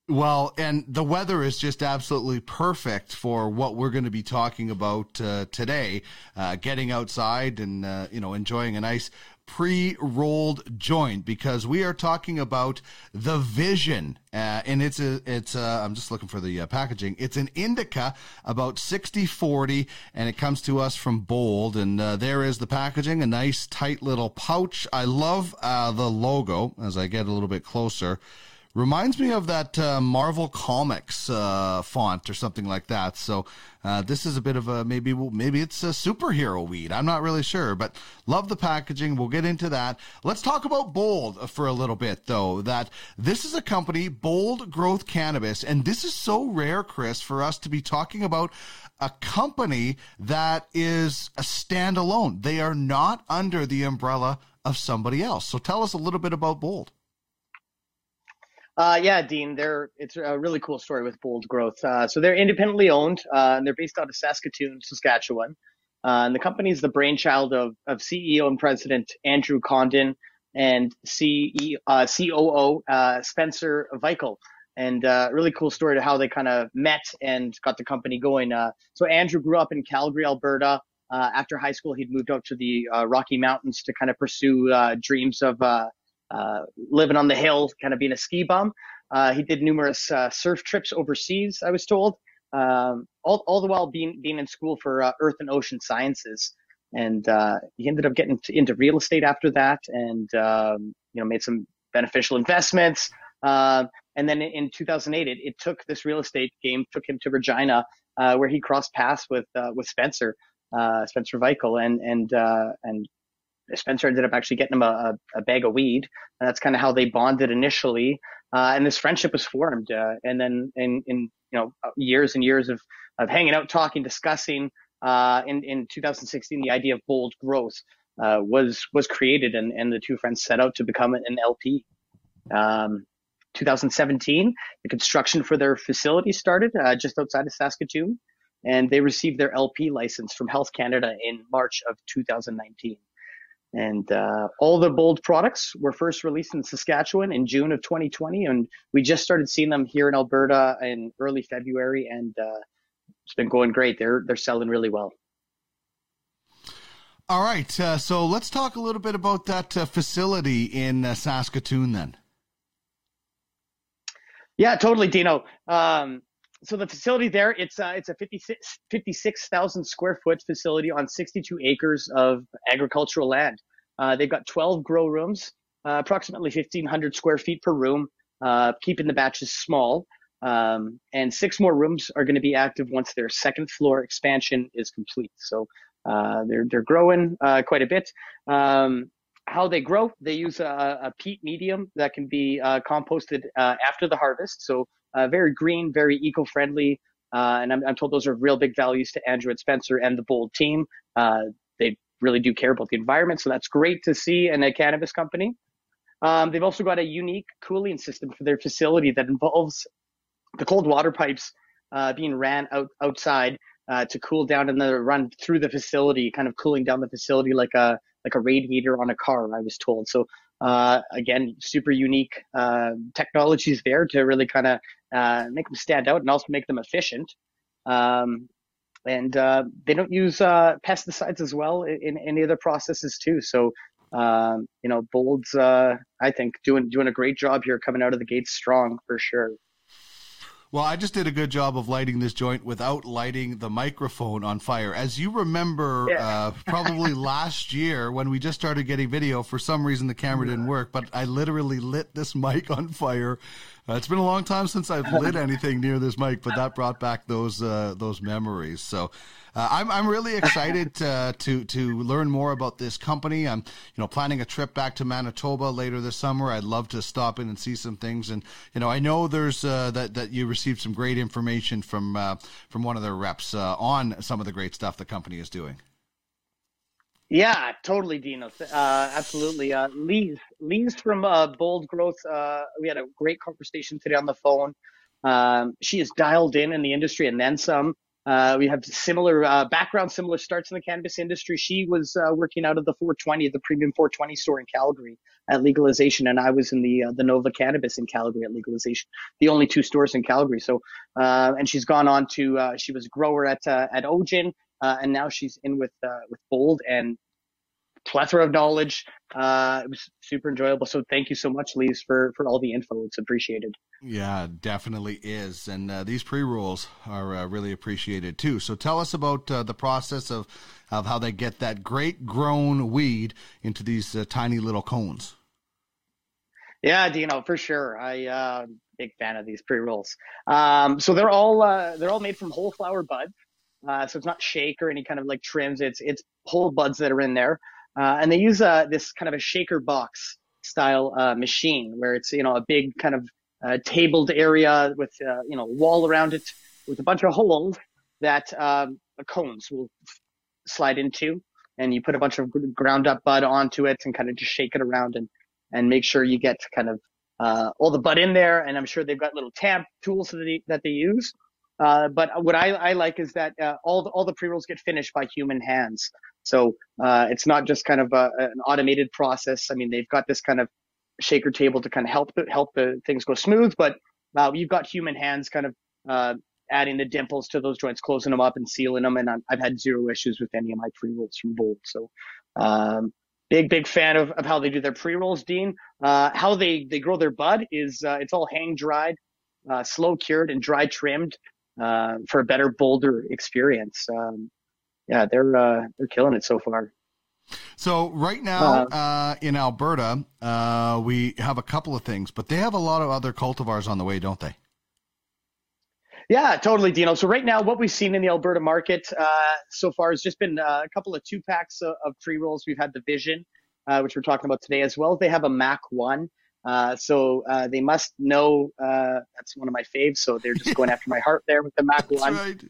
Well, and the weather is just absolutely perfect for what we're going to be talking about uh, today. Uh, getting outside and uh, you know enjoying a nice pre-rolled joint because we are talking about the Vision, uh, and it's a it's I'm just looking for the uh, packaging. It's an indica about 60-40, and it comes to us from Bold, and uh, there is the packaging, a nice tight little pouch. I love the logo as I get a little bit closer. Reminds me of that uh, Marvel Comics uh, font or something like that. So uh, this is a bit of a maybe maybe it's a superhero weed. I'm not really sure, but love the packaging. We'll get into that. Let's talk about Bold for a little bit though. That this is a company, Bold Growth Cannabis, and this is so rare, Chris, for us to be talking about a company that is a standalone. They are not under the umbrella of somebody else. So tell us a little bit about Bold. Uh, yeah, Dean, they're it's a really cool story with Bold Growth. Uh, so they're independently owned, uh, and they're based out of Saskatoon, Saskatchewan. Uh, and the company is the brainchild of of CEO and President Andrew Condon and CEO, uh, COO uh, Spencer Weichel. And really cool story to how they kind of met and got the company going. so Andrew grew up in Calgary, Alberta. after high school, he'd moved up to the Rocky Mountains to kind of pursue dreams of uh, living on the hill, kind of being a ski bum. Uh, he did numerous uh, surf trips overseas, I was told, um, all, all the while being, being in school for uh, earth and ocean sciences. And uh, he ended up getting into real estate after that and, um, you know, made some beneficial investments. and then in 2008, it, it, took this real estate game, took him to Regina, where he crossed paths with, with Spencer, Spencer Weichel, and, and, and Spencer ended up actually getting him a, a bag of weed. And that's kind of how they bonded initially. Uh, and this friendship was formed. Uh, and then in, in, you know, years and years of, of hanging out, talking, discussing, uh, in, in 2016, the idea of bold growth, uh, was, was created and, and the two friends set out to become an LP. Um, 2017, the construction for their facility started, uh, just outside of Saskatoon and they received their LP license from Health Canada in March of 2019. And uh, all the bold products were first released in Saskatchewan in June of 2020, and we just started seeing them here in Alberta in early February, and uh, it's been going great. They're they're selling really well. All right, uh, so let's talk a little bit about that uh, facility in uh, Saskatoon, then. Yeah, totally, Dino. Um, so the facility there, it's uh, it's a 56 56,000 square foot facility on 62 acres of agricultural land. Uh, they've got 12 grow rooms, uh, approximately 1,500 square feet per room, uh, keeping the batches small. Um, and six more rooms are going to be active once their second floor expansion is complete. So uh, they're they're growing uh, quite a bit. Um, how they grow, they use a, a peat medium that can be composted after the harvest. So uh, very green, very eco-friendly. Uh, and I'm, I'm, told those are real big values to Andrew and Spencer and the Bold team. Uh, they really do care about the environment, so that's great to see in a cannabis company. Um, they've also got a unique cooling system for their facility that involves the cold water pipes uh, being ran out outside uh, to cool down and then run through the facility, kind of cooling down the facility like a like a radiator on a car. I was told. So uh, again, super unique uh, technologies there to really kind of uh, make them stand out and also make them efficient. Um, and uh, they don't use uh, pesticides as well in, any other processes too. So, um, you know, Bold's, uh, I think, doing doing a great job here, coming out of the gates strong for sure. Well, I just did a good job of lighting this joint without lighting the microphone on fire. As you remember, Yeah. uh, probably last year when we just started getting video, for some reason the camera didn't work, but I literally lit this mic on fire. Uh, it's been a long time since I've lit anything near this mic, but that brought back those uh, those memories. So. Uh, I'm I'm really excited to to learn more about this company. I'm you know planning a trip back to Manitoba later this summer. I'd love to stop in and see some things. And you know I know there's uh, that that you received some great information from uh, from one of their reps uh, on some of the great stuff the company is doing. Yeah, totally, Dino. Uh, absolutely. Uh, Lee's, Lee's from uh, Bold Growth. Uh, we had a great conversation today on the phone. Um, she is dialed in in the industry and then some. Uh, we have similar uh, background, similar starts in the cannabis industry. She was uh, working out of the 420, the premium 420 store in Calgary at legalization, and I was in the uh, the Nova Cannabis in Calgary at legalization, the only two stores in Calgary. So, uh, and she's gone on to uh, she was a grower at at Ogin, and now she's in with with Bold and plethora of knowledge. Uh, it was super enjoyable. So thank you so much, Lise, for for all the info. It's appreciated. Yeah, definitely is. And uh, these pre rolls are uh, really appreciated too. So tell us about uh, the process of, of how they get that great grown weed into these uh, tiny little cones. Yeah, Dino, for sure. I uh, big fan of these pre rolls. Um, so they're all uh, they're all made from whole flower buds. Uh, so it's not shake or any kind of like trims. It's it's whole buds that are in there, uh, and they use uh, this kind of a shaker box style uh, machine where it's you know a big kind of uh, tabled area with uh, you know wall around it with a bunch of holes that um, the cones will slide into, and you put a bunch of ground up bud onto it and kind of just shake it around and and make sure you get kind of uh, all the bud in there. And I'm sure they've got little tamp tools that they, that they use. Uh, but what I, I like is that all the, all the pre rolls get finished by human hands. So uh, it's not just kind of a, an automated process. I mean, they've got this kind of shaker table to kind of help help the things go smooth, but uh, you've got human hands kind of uh, adding the dimples to those joints, closing them up and sealing them. And I'm, I've had zero issues with any of my pre rolls from Bold. So um, big big fan of, of how they do their pre rolls, Dean. Uh, how they they grow their bud is uh, it's all hang dried, uh, slow cured, and dry trimmed uh, for a better bolder experience. Um, yeah, they're uh, they're killing it so far. So right now uh, in Alberta, uh, we have a couple of things, but they have a lot of other cultivars on the way, don't they? Yeah, totally, Dino. So right now, what we've seen in the Alberta market uh, so far has just been uh, a couple of two packs of, of pre rolls. We've had the Vision, uh, which we're talking about today, as well as they have a Mac One. Uh, so uh, they must know uh, that's one of my faves. So they're just going after my heart there with the Mac That's One. right.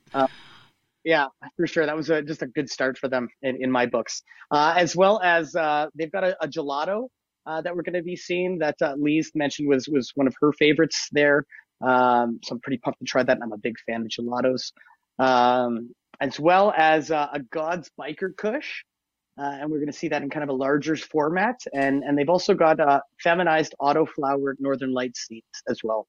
Yeah, for sure. That was a, just a good start for them in, in my books. Uh, as well as uh, they've got a, a gelato uh, that we're going to be seeing that uh, Lee's mentioned was was one of her favorites there. Um, so I'm pretty pumped to try that. And I'm a big fan of gelatos. Um, as well as uh, a God's Biker Kush. Uh, and we're going to see that in kind of a larger format. And and they've also got uh, feminized autoflowered Northern Light seeds as well.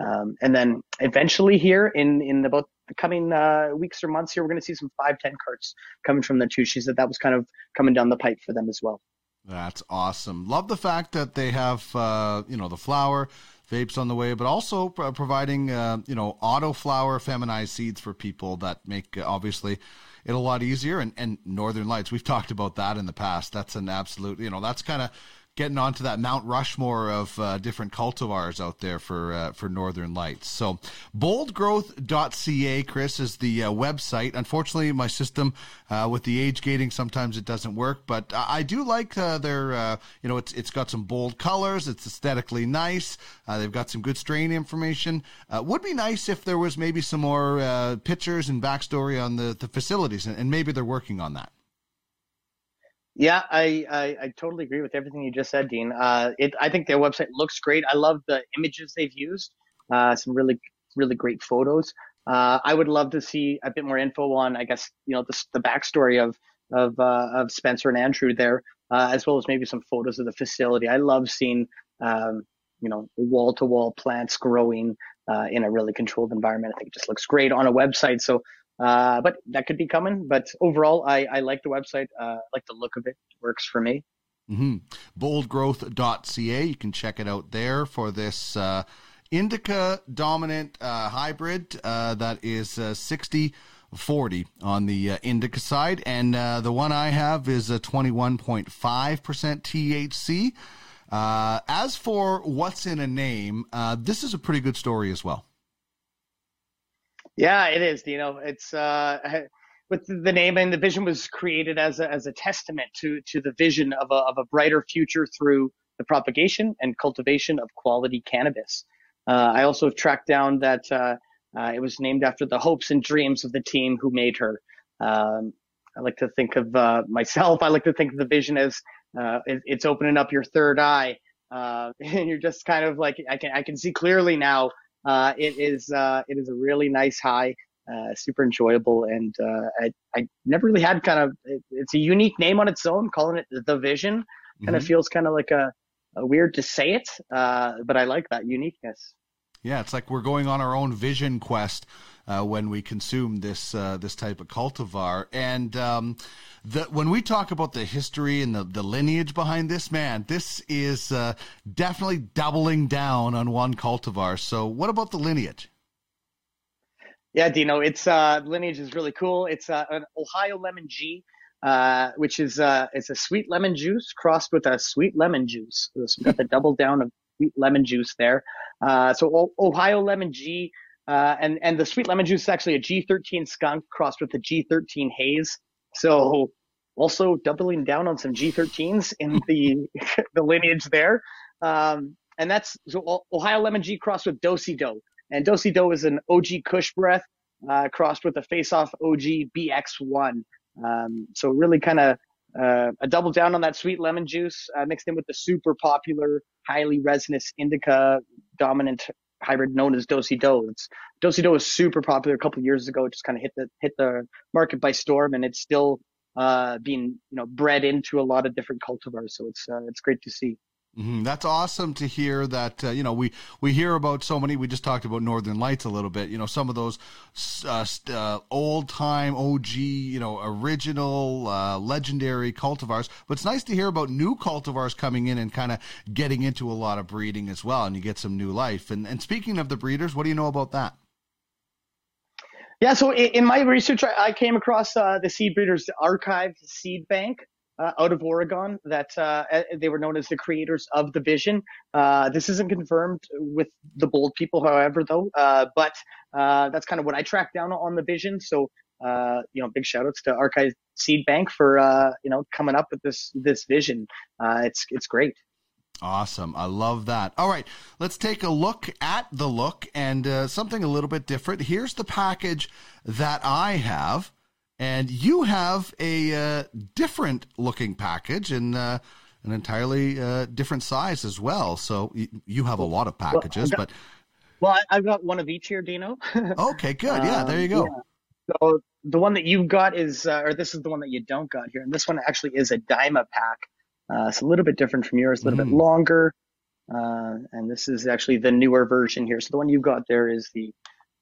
Um, and then eventually here in, in about the coming uh, weeks or months here, we're going to see some 510 carts coming from the too. She said that was kind of coming down the pipe for them as well. That's awesome. Love the fact that they have, uh, you know, the flower vapes on the way, but also pro- providing, uh, you know, auto flower feminized seeds for people that make uh, obviously it a lot easier. And, and Northern Lights, we've talked about that in the past. That's an absolute, you know, that's kind of getting onto that Mount Rushmore of uh, different cultivars out there for uh, for Northern Lights. So boldgrowth.ca, Chris, is the uh, website. Unfortunately, my system uh, with the age gating sometimes it doesn't work, but I, I do like uh, their uh, you know it's it's got some bold colors. It's aesthetically nice. Uh, they've got some good strain information. Uh, would be nice if there was maybe some more uh, pictures and backstory on the the facilities, and, and maybe they're working on that. Yeah, I, I, I totally agree with everything you just said, Dean. Uh, it, I think their website looks great. I love the images they've used. Uh, some really, really great photos. Uh, I would love to see a bit more info on, I guess, you know, the, the backstory of, of, uh, of Spencer and Andrew there, uh, as well as maybe some photos of the facility. I love seeing, um, you know, wall to wall plants growing, uh, in a really controlled environment. I think it just looks great on a website. So, uh, but that could be coming. But overall, I, I like the website. Uh, I like the look of it. it works for me. Mm-hmm. Boldgrowth.ca. You can check it out there for this uh, indica dominant uh, hybrid uh, that is uh, 60 40 on the indica side. And uh, the one I have is a 21.5% THC. Uh, as for what's in a name, uh, this is a pretty good story as well. Yeah, it is. You know, it's uh, with the name and the vision was created as a, as a testament to to the vision of a of a brighter future through the propagation and cultivation of quality cannabis. Uh, I also tracked down that uh, uh, it was named after the hopes and dreams of the team who made her. Um, I like to think of uh, myself. I like to think of the vision as uh, it, it's opening up your third eye, uh, and you're just kind of like I can I can see clearly now. It is it is a really nice high. Uh, super enjoyable. And uh, I, I never really had kind of, it, it's a unique name on its own, calling it The Vision. Kind of feels kind of like a, a weird to say it, uh, but I like that uniqueness. Yeah, it's like we're going on our own vision quest uh, when we consume this uh, this type of cultivar. And um, the, when we talk about the history and the, the lineage behind this, man, this is uh, definitely doubling down on one cultivar. So, what about the lineage? Yeah, Dino, it's uh, lineage is really cool. It's uh, an Ohio lemon G, uh, which is uh, it's a sweet lemon juice crossed with a sweet lemon juice. So we got the double down of sweet lemon juice there. Uh, so Ohio lemon G, uh, and and the sweet lemon juice is actually a G13 skunk crossed with a G13 haze. So also doubling down on some G13s in the the lineage there. Um, and that's so Ohio lemon G crossed with Dosey Do. And Dosey Do is an OG Kush breath uh, crossed with a face off OG BX1. Um, so really kind of uh, a double down on that sweet lemon juice uh, mixed in with the super popular, highly resinous indica dominant hybrid known as Dosi Do. Dosey Do was super popular a couple years ago. It just kind of hit the hit the market by storm, and it's still uh, being you know bred into a lot of different cultivars. So it's uh, it's great to see. Mhm. That's awesome to hear that, uh, you know, we, we hear about so many, we just talked about Northern Lights a little bit, you know, some of those uh, uh, old time OG, you know, original, uh, legendary cultivars. But it's nice to hear about new cultivars coming in and kind of getting into a lot of breeding as well. And you get some new life. And, and speaking of the breeders, what do you know about that? Yeah, so in, in my research, I, I came across uh, the Seed Breeders Archive Seed Bank uh, out of Oregon. That uh, uh, they were known as the creators of the Vision. Uh, this isn't confirmed with the bold people, however, though. Uh, but uh, that's kind of what I tracked down on the Vision. So uh, you know, big shout outs to Archive Seed Bank for you know coming up with this this vision. It's it's great. Awesome. I love that. All right, let's take a look at the look and uh, something a little bit different. Here's the package that I have, and you have a uh, different looking package and uh, an entirely uh, different size as well. So y- you have a lot of packages, got- but Well, I, I've got one of each here, Dino. okay, good. Yeah, Um, there you go. yeah. So the one that you've got is, uh, or this is the one that you don't got here, and this one actually is a Dyma pack. Uh, it's a little bit different from yours, a little Mm. bit longer, uh, and this is actually the newer version here. So the one you've got there is the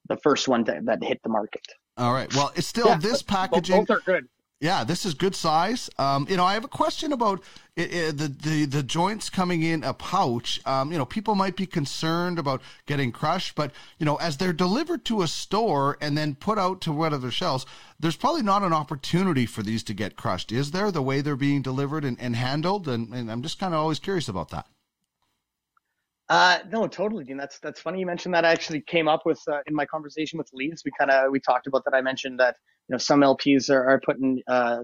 the first one that, that hit the market. All right. Well, it's still Yeah, this packaging. Both are good. Yeah, this is good size. Um, you know, I have a question about i i the, the the joints coming in a pouch. Um, you know, people might be concerned about getting crushed, but you know, as they're delivered to a store and then put out to one of their shelves, there's probably not an opportunity for these to get crushed, is there? The way they're being delivered and, and handled, and, and I'm just kind of always curious about that. Uh, no, totally, Dean. That's that's funny you mentioned that. I actually came up with uh, in my conversation with Leeds. We kind of we talked about that. I mentioned that you know some LPs are, are putting uh,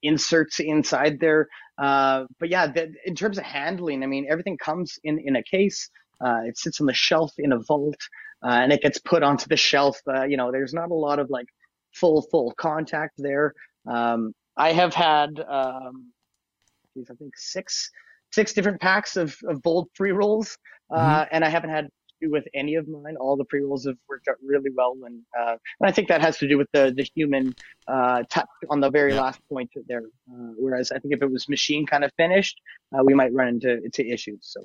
inserts inside there. Uh, but yeah, the, in terms of handling, I mean everything comes in in a case. Uh, it sits on the shelf in a vault, uh, and it gets put onto the shelf. You know, there's not a lot of like full full contact there. Um, I have had um, geez, I think six six different packs of, of bold pre rolls, uh, and I haven't had to do with any of mine. All the pre rolls have worked out really well, and, uh, and I think that has to do with the the human uh, touch on the very Yeah. last point there. Uh, whereas I think if it was machine kind of finished, uh, we might run into into issues. So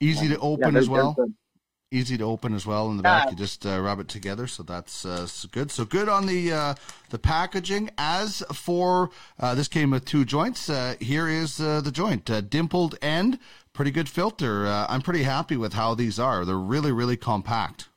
Easy to open they're- as well. good. Easy to open as well in the back. You just uh, rub it together, so that's uh, good. So good on the uh, the packaging. As for uh, this came with two joints. Uh, here is uh, the joint, uh, dimpled end, pretty good filter. Uh, I'm pretty happy with how these are. They're really really compact.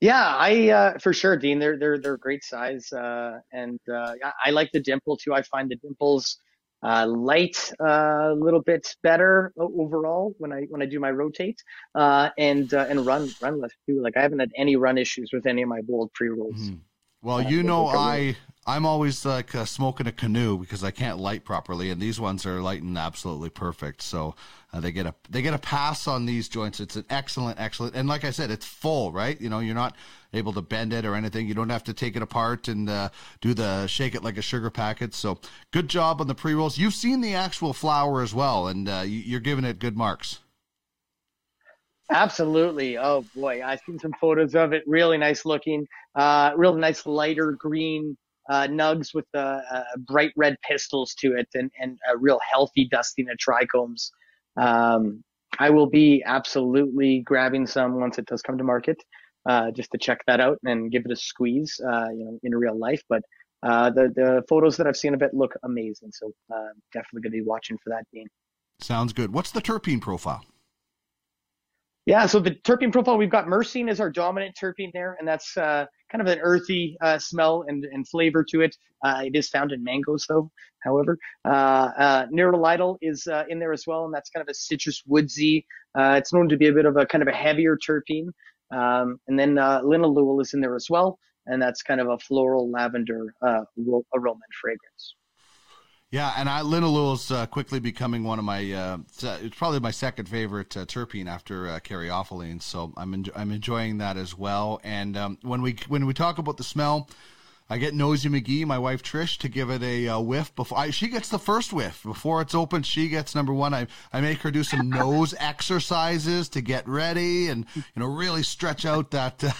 Yeah, I uh, for sure, Dean. They're they're they're great size, uh, and uh, I like the dimple too. I find the dimples uh, light uh, a little bit better overall when I when I do my rotate uh, and uh, and run run less too. Like I haven't had any run issues with any of my bold pre rolls. Mhm. Well, you know, I I'm always like uh, smoking a canoe because I can't light properly, and these ones are lighting absolutely perfect. So uh, they get a they get a pass on these joints. It's an excellent, excellent, and like I said, it's full, right? You know, you're not able to bend it or anything. You don't have to take it apart and uh, do the shake it like a sugar packet. So good job on the pre rolls. You've seen the actual flower as well, and uh, you- you're giving it good marks. Absolutely. Oh boy, I've seen some photos of it. Really nice looking. Uh, real nice lighter green uh, nugs with the uh, bright red pistils to it, and and a real healthy dusting of trichomes. Um, I will be absolutely grabbing some once it does come to market, uh, just to check that out and give it a squeeze, uh, you know, in real life. But uh, the the photos that I've seen of it look amazing. So uh, definitely gonna be watching for that game. Sounds good. What's the terpene profile? Yeah, so the terpene profile, we've got myrcene as our dominant terpene there, and that's uh, kind of an earthy uh, smell and, and flavor to it. Uh, it is found in mangoes, though, however. Uh, uh, is uh, in there as well, and that's kind of a citrus woodsy. Uh, it's known to be a bit of a kind of a heavier terpene. Um, and then linalool is in there as well, and that's kind of a floral lavender aroma and fragrance. Yeah, and I is uh, quickly becoming one of my uh, it's probably my second favorite uh, terpene after uh. So I'm I'm enjoying that as well. And um, when we when we talk about the smell, I get Nosey McGee, my wife Trish, to give it a uh, whiff before I, she gets the first whiff before it's open. She gets number one. I I make her do some nose exercises to get ready and you know really stretch out that. Uh,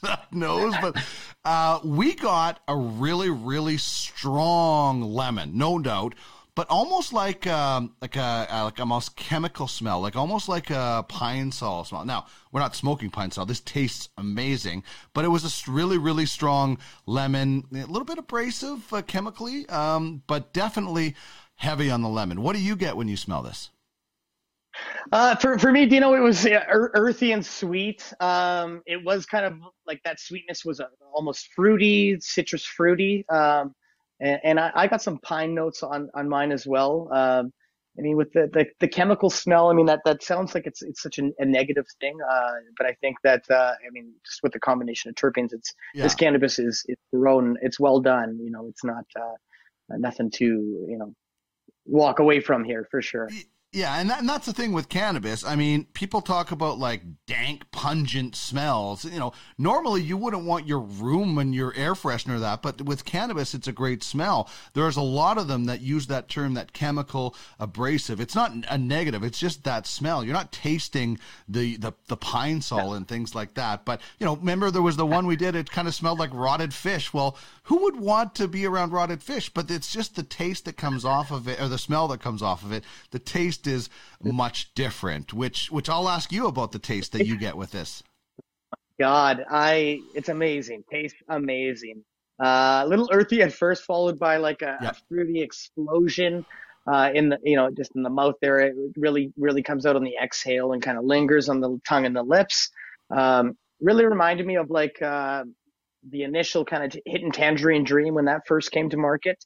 that nose, but uh, we got a really, really strong lemon, no doubt, but almost like um, like a like almost chemical smell, like almost like a Pine-Sol smell. Now we're not smoking Pine-Sol. This tastes amazing, but it was a really, really strong lemon, a little bit abrasive uh, chemically, um, but definitely heavy on the lemon. What do you get when you smell this? Uh, for for me, Dino, it was ear- earthy and sweet. Um, it was kind of like that sweetness was uh, almost fruity, citrus fruity. Um, and, and I, I got some pine notes on on mine as well. Um, I mean, with the, the the chemical smell, I mean that that sounds like it's it's such a, a negative thing. Uh, but I think that uh, I mean, just with the combination of terpenes, it's this cannabis is it's grown, it's well done. You know, it's not uh, nothing to you know walk away from here for sure. Yeah, and, that, and that's the thing with cannabis. I mean, people talk about like dank, pungent smells. You know, normally you wouldn't want your room and your air freshener that, but with cannabis, it's a great smell. There's a lot of them that use that term, that chemical abrasive. It's not a negative; it's just that smell. You're not tasting the the, the Pine-Sol and things like that. But you know, remember there was the one we did. It kind of smelled like rotted fish. Well, who would want to be around rotted fish? But it's just the taste that comes off of it, or the smell that comes off of it. The taste is much different. Which which I'll ask you about the taste that you get with this. God, I it's amazing. Tastes amazing. Uh, a little earthy at first, followed by like a, Yeah. a fruity explosion uh, in the you know just in the mouth there. It really really comes out on the exhale and kind of lingers on the tongue and the lips. Um, really reminded me of like uh, the initial kind of hidden tangerine dream when that first came to market.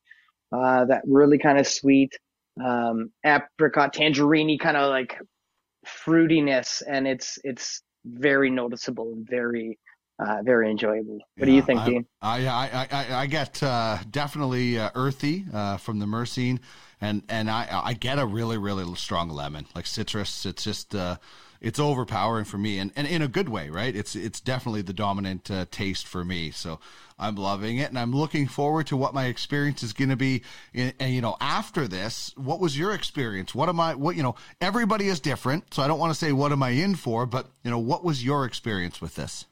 Uh, that really kind of sweet um, apricot tangerine kind of like fruitiness, and it's it's very noticeable and very uh, very enjoyable. What do you think, I, Dean? I, I, I, I get uh, definitely uh, earthy uh, from the Myrcene, and and I I get a really really strong lemon, like citrus. It's just uh, it's overpowering for me, and, and in a good way, right? It's it's definitely the dominant uh, taste for me. So I'm loving it, and I'm looking forward to what my experience is going to be. In, and you know, after this, what was your experience? What am I? What you know? Everybody is different, so I don't want to say what am I in for, but you know, what was your experience with this?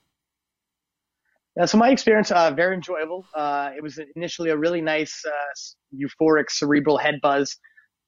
Yeah, so my experience, uh, very enjoyable. Uh, it was initially a really nice, uh, euphoric cerebral head buzz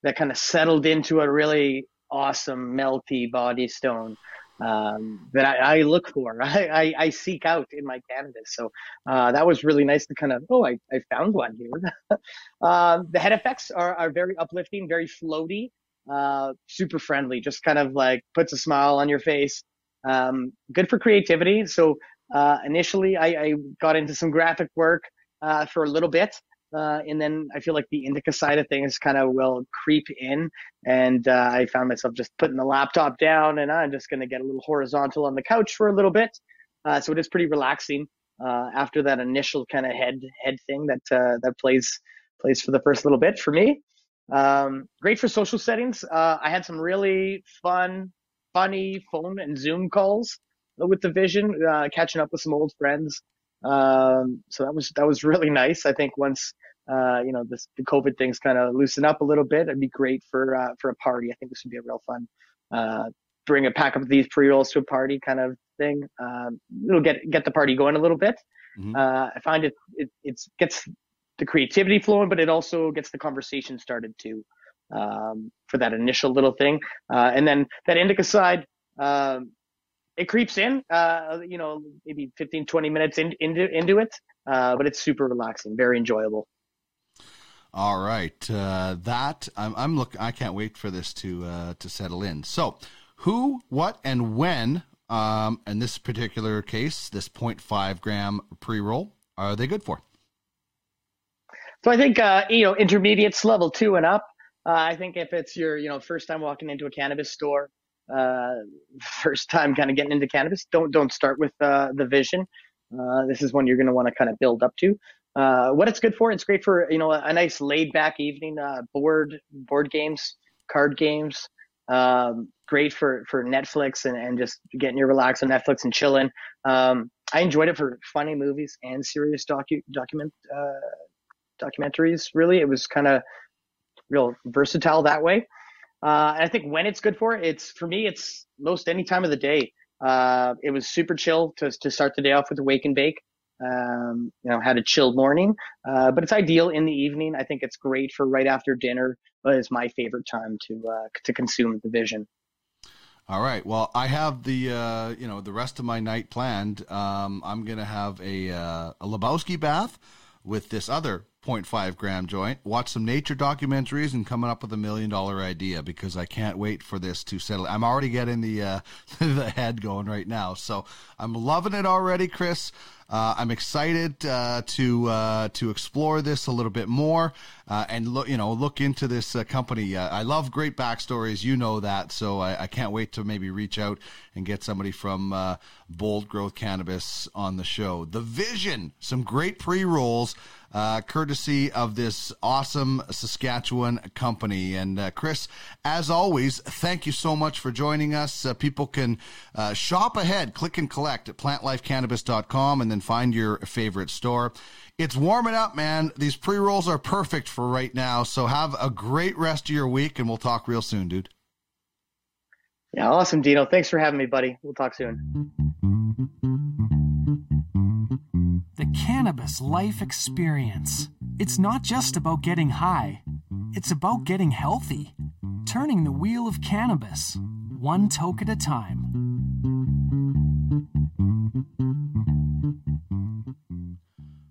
that kind of settled into a really awesome, melty body stone. um, that I, I, look for, I, I, I, seek out in my cannabis. So uh, that was really nice to kind of, oh, I, I found one here. um, the head effects are, are very uplifting, very floaty, uh, super friendly, just kind of like puts a smile on your face. Um, good for creativity. So uh, initially, I, I, got into some graphic work uh, for a little bit. Uh, and then I feel like the indica side of things kind of will creep in. And uh, I found myself just putting the laptop down and I'm just going to get a little horizontal on the couch for a little bit. Uh, so it is pretty relaxing uh, after that initial kind of head head thing that uh, that plays plays for the first little bit for me. Um, great for social settings. Uh, I had some really fun, funny phone and Zoom calls with the Vision, catching up with some old friends. Um, so that was that was really nice. I think once uh, you know this, the COVID things kind of loosen up a little bit, it'd be great for uh, for a party. I think this would be a real fun. Uh, bring a pack of these pre rolls to a party kind of thing. Um, it'll get get the party going a little bit. Mm-hmm. Uh, I find it, it it's gets the creativity flowing, but it also gets the conversation started too. Um, for that initial little thing, uh, and then that indica side, um, it creeps in, uh, you know, maybe 15, 20 minutes in, into, into it. Uh, but it's super relaxing, very enjoyable. All right, uh, that I'm, I'm looking. I can't wait for this to uh, to settle in. So, who, what, and when? Um, in this particular case, this 0.5 gram pre roll, are they good for? So I think uh, you know intermediates level two and up. Uh, I think if it's your you know first time walking into a cannabis store, uh, first time kind of getting into cannabis, don't don't start with uh, the vision. Uh, this is one you're going to want to kind of build up to. Uh, what it's good for, it's great for you know a, a nice laid back evening, uh, board board games, card games. Um, great for for Netflix and, and just getting you relaxed on Netflix and chilling. Um, I enjoyed it for funny movies and serious docu document documentaries. Really, it was kind of real versatile that way. Uh, I think when it's good for, it, it's for me, it's most any time of the day. Uh, it was super chill to, to start the day off with a wake and bake. Um, you know, had a chilled morning, uh, but it's ideal in the evening. I think it's great for right after dinner, but it's my favorite time to uh, to consume the vision. All right. Well, I have the uh, you know the rest of my night planned. Um, I'm gonna have a uh, a Lebowski bath with this other 0.5 gram joint, watch some nature documentaries, and coming up with a million dollar idea because I can't wait for this to settle. I'm already getting the uh, the head going right now, so I'm loving it already, Chris. Uh, I'm excited uh, to uh, to explore this a little bit more uh, and look, you know, look into this uh, company. I love great backstories, you know that, so I, I, can't wait to maybe reach out and get somebody from Bold Growth Cannabis on the show. The Vision, some great pre rolls uh, courtesy of this awesome Saskatchewan company. And uh, Chris, as always, thank you so much for joining us. Uh, people can uh, shop ahead, click and collect at plantlifecannabis.com, and then find your favorite store. It's warming up, man. These pre rolls are perfect for right now. So have a great rest of your week, and we'll talk real soon, dude. Yeah, awesome, Dino. Thanks for having me, buddy. We'll talk soon. The cannabis life experience. It's not just about getting high, it's about getting healthy, turning the wheel of cannabis, one toke at a time.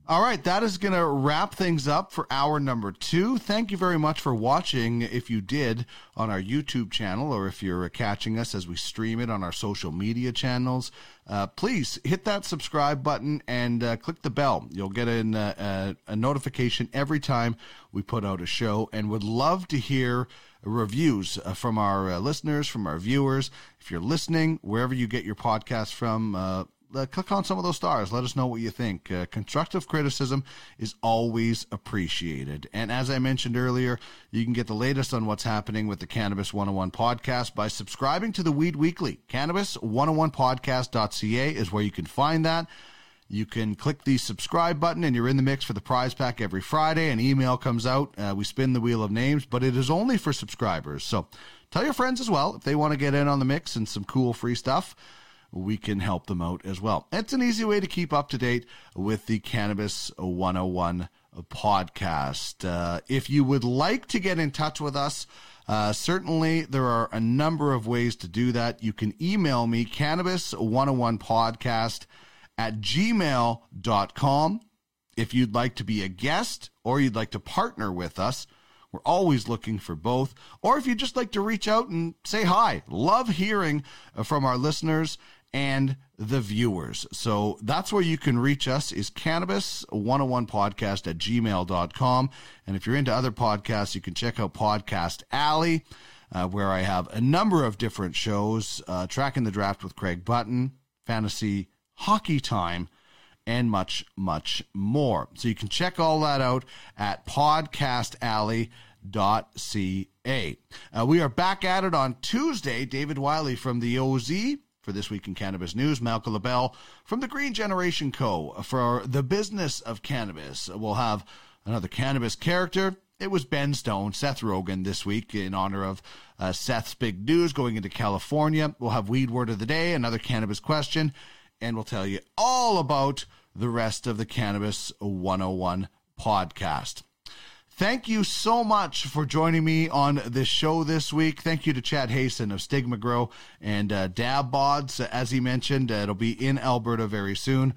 All right, that is going to wrap things up for hour number two. Thank you very much for watching. If you did on our YouTube channel, or if you're catching us as we stream it on our social media channels, uh, please hit that subscribe button and uh, click the bell. You'll get an, uh, a notification every time we put out a show, and would love to hear reviews uh, from our uh, listeners, from our viewers. If you're listening, wherever you get your podcast from, uh, click on some of those stars. Let us know what you think. Uh, constructive criticism is always appreciated. And as I mentioned earlier, you can get the latest on what's happening with the Cannabis 101 podcast by subscribing to the Weed Weekly. Cannabis101podcast.ca is where you can find that. You can click the subscribe button and you're in the mix for the prize pack every Friday. An email comes out. Uh, we spin the wheel of names, but it is only for subscribers. So tell your friends as well if they want to get in on the mix and some cool free stuff we can help them out as well. It's an easy way to keep up to date with the Cannabis 101 podcast. Uh, if you would like to get in touch with us, Uh, certainly, there are a number of ways to do that. You can email me, cannabis101podcast at gmail.com. If you'd like to be a guest or you'd like to partner with us, we're always looking for both. Or if you'd just like to reach out and say hi, love hearing from our listeners and the viewers. So that's where you can reach us is cannabis101podcast at gmail.com. And if you're into other podcasts, you can check out Podcast Alley, uh, where I have a number of different shows, uh, tracking the draft with Craig Button, fantasy hockey time, and much, much more. So you can check all that out at podcastalley.ca. Uh, we are back at it on Tuesday. David Wiley from the OZ for This Week in Cannabis News. Malcolm LaBelle from the Green Generation Co. for the business of cannabis. We'll have another cannabis character. It was Ben Stone, Seth Rogen this week in honor of uh, Seth's big news going into California. We'll have Weed Word of the Day, another cannabis question, and we'll tell you all about the rest of the Cannabis 101 podcast. Thank you so much for joining me on this show this week. Thank you to Chad Hason of Stigma Grow and uh, Dab Bods. As he mentioned, uh, it'll be in Alberta very soon.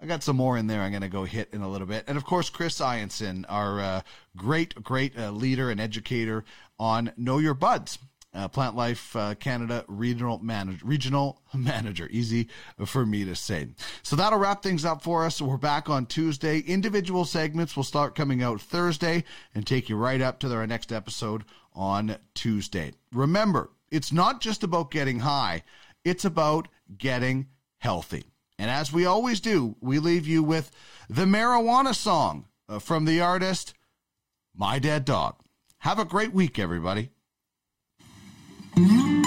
I got some more in there I'm going to go hit in a little bit. And of course, Chris Ianson, our uh, great, great uh, leader and educator on Know Your Buds uh, Plantlife uh, Canada regional manager, regional manager. Easy for me to say. So that'll wrap things up for us. We're back on Tuesday. Individual segments will start coming out Thursday and take you right up to our next episode on Tuesday. Remember, it's not just about getting high; it's about getting healthy. And as we always do, we leave you with the marijuana song uh, from the artist My Dead Dog. Have a great week, everybody. Mm-hmm.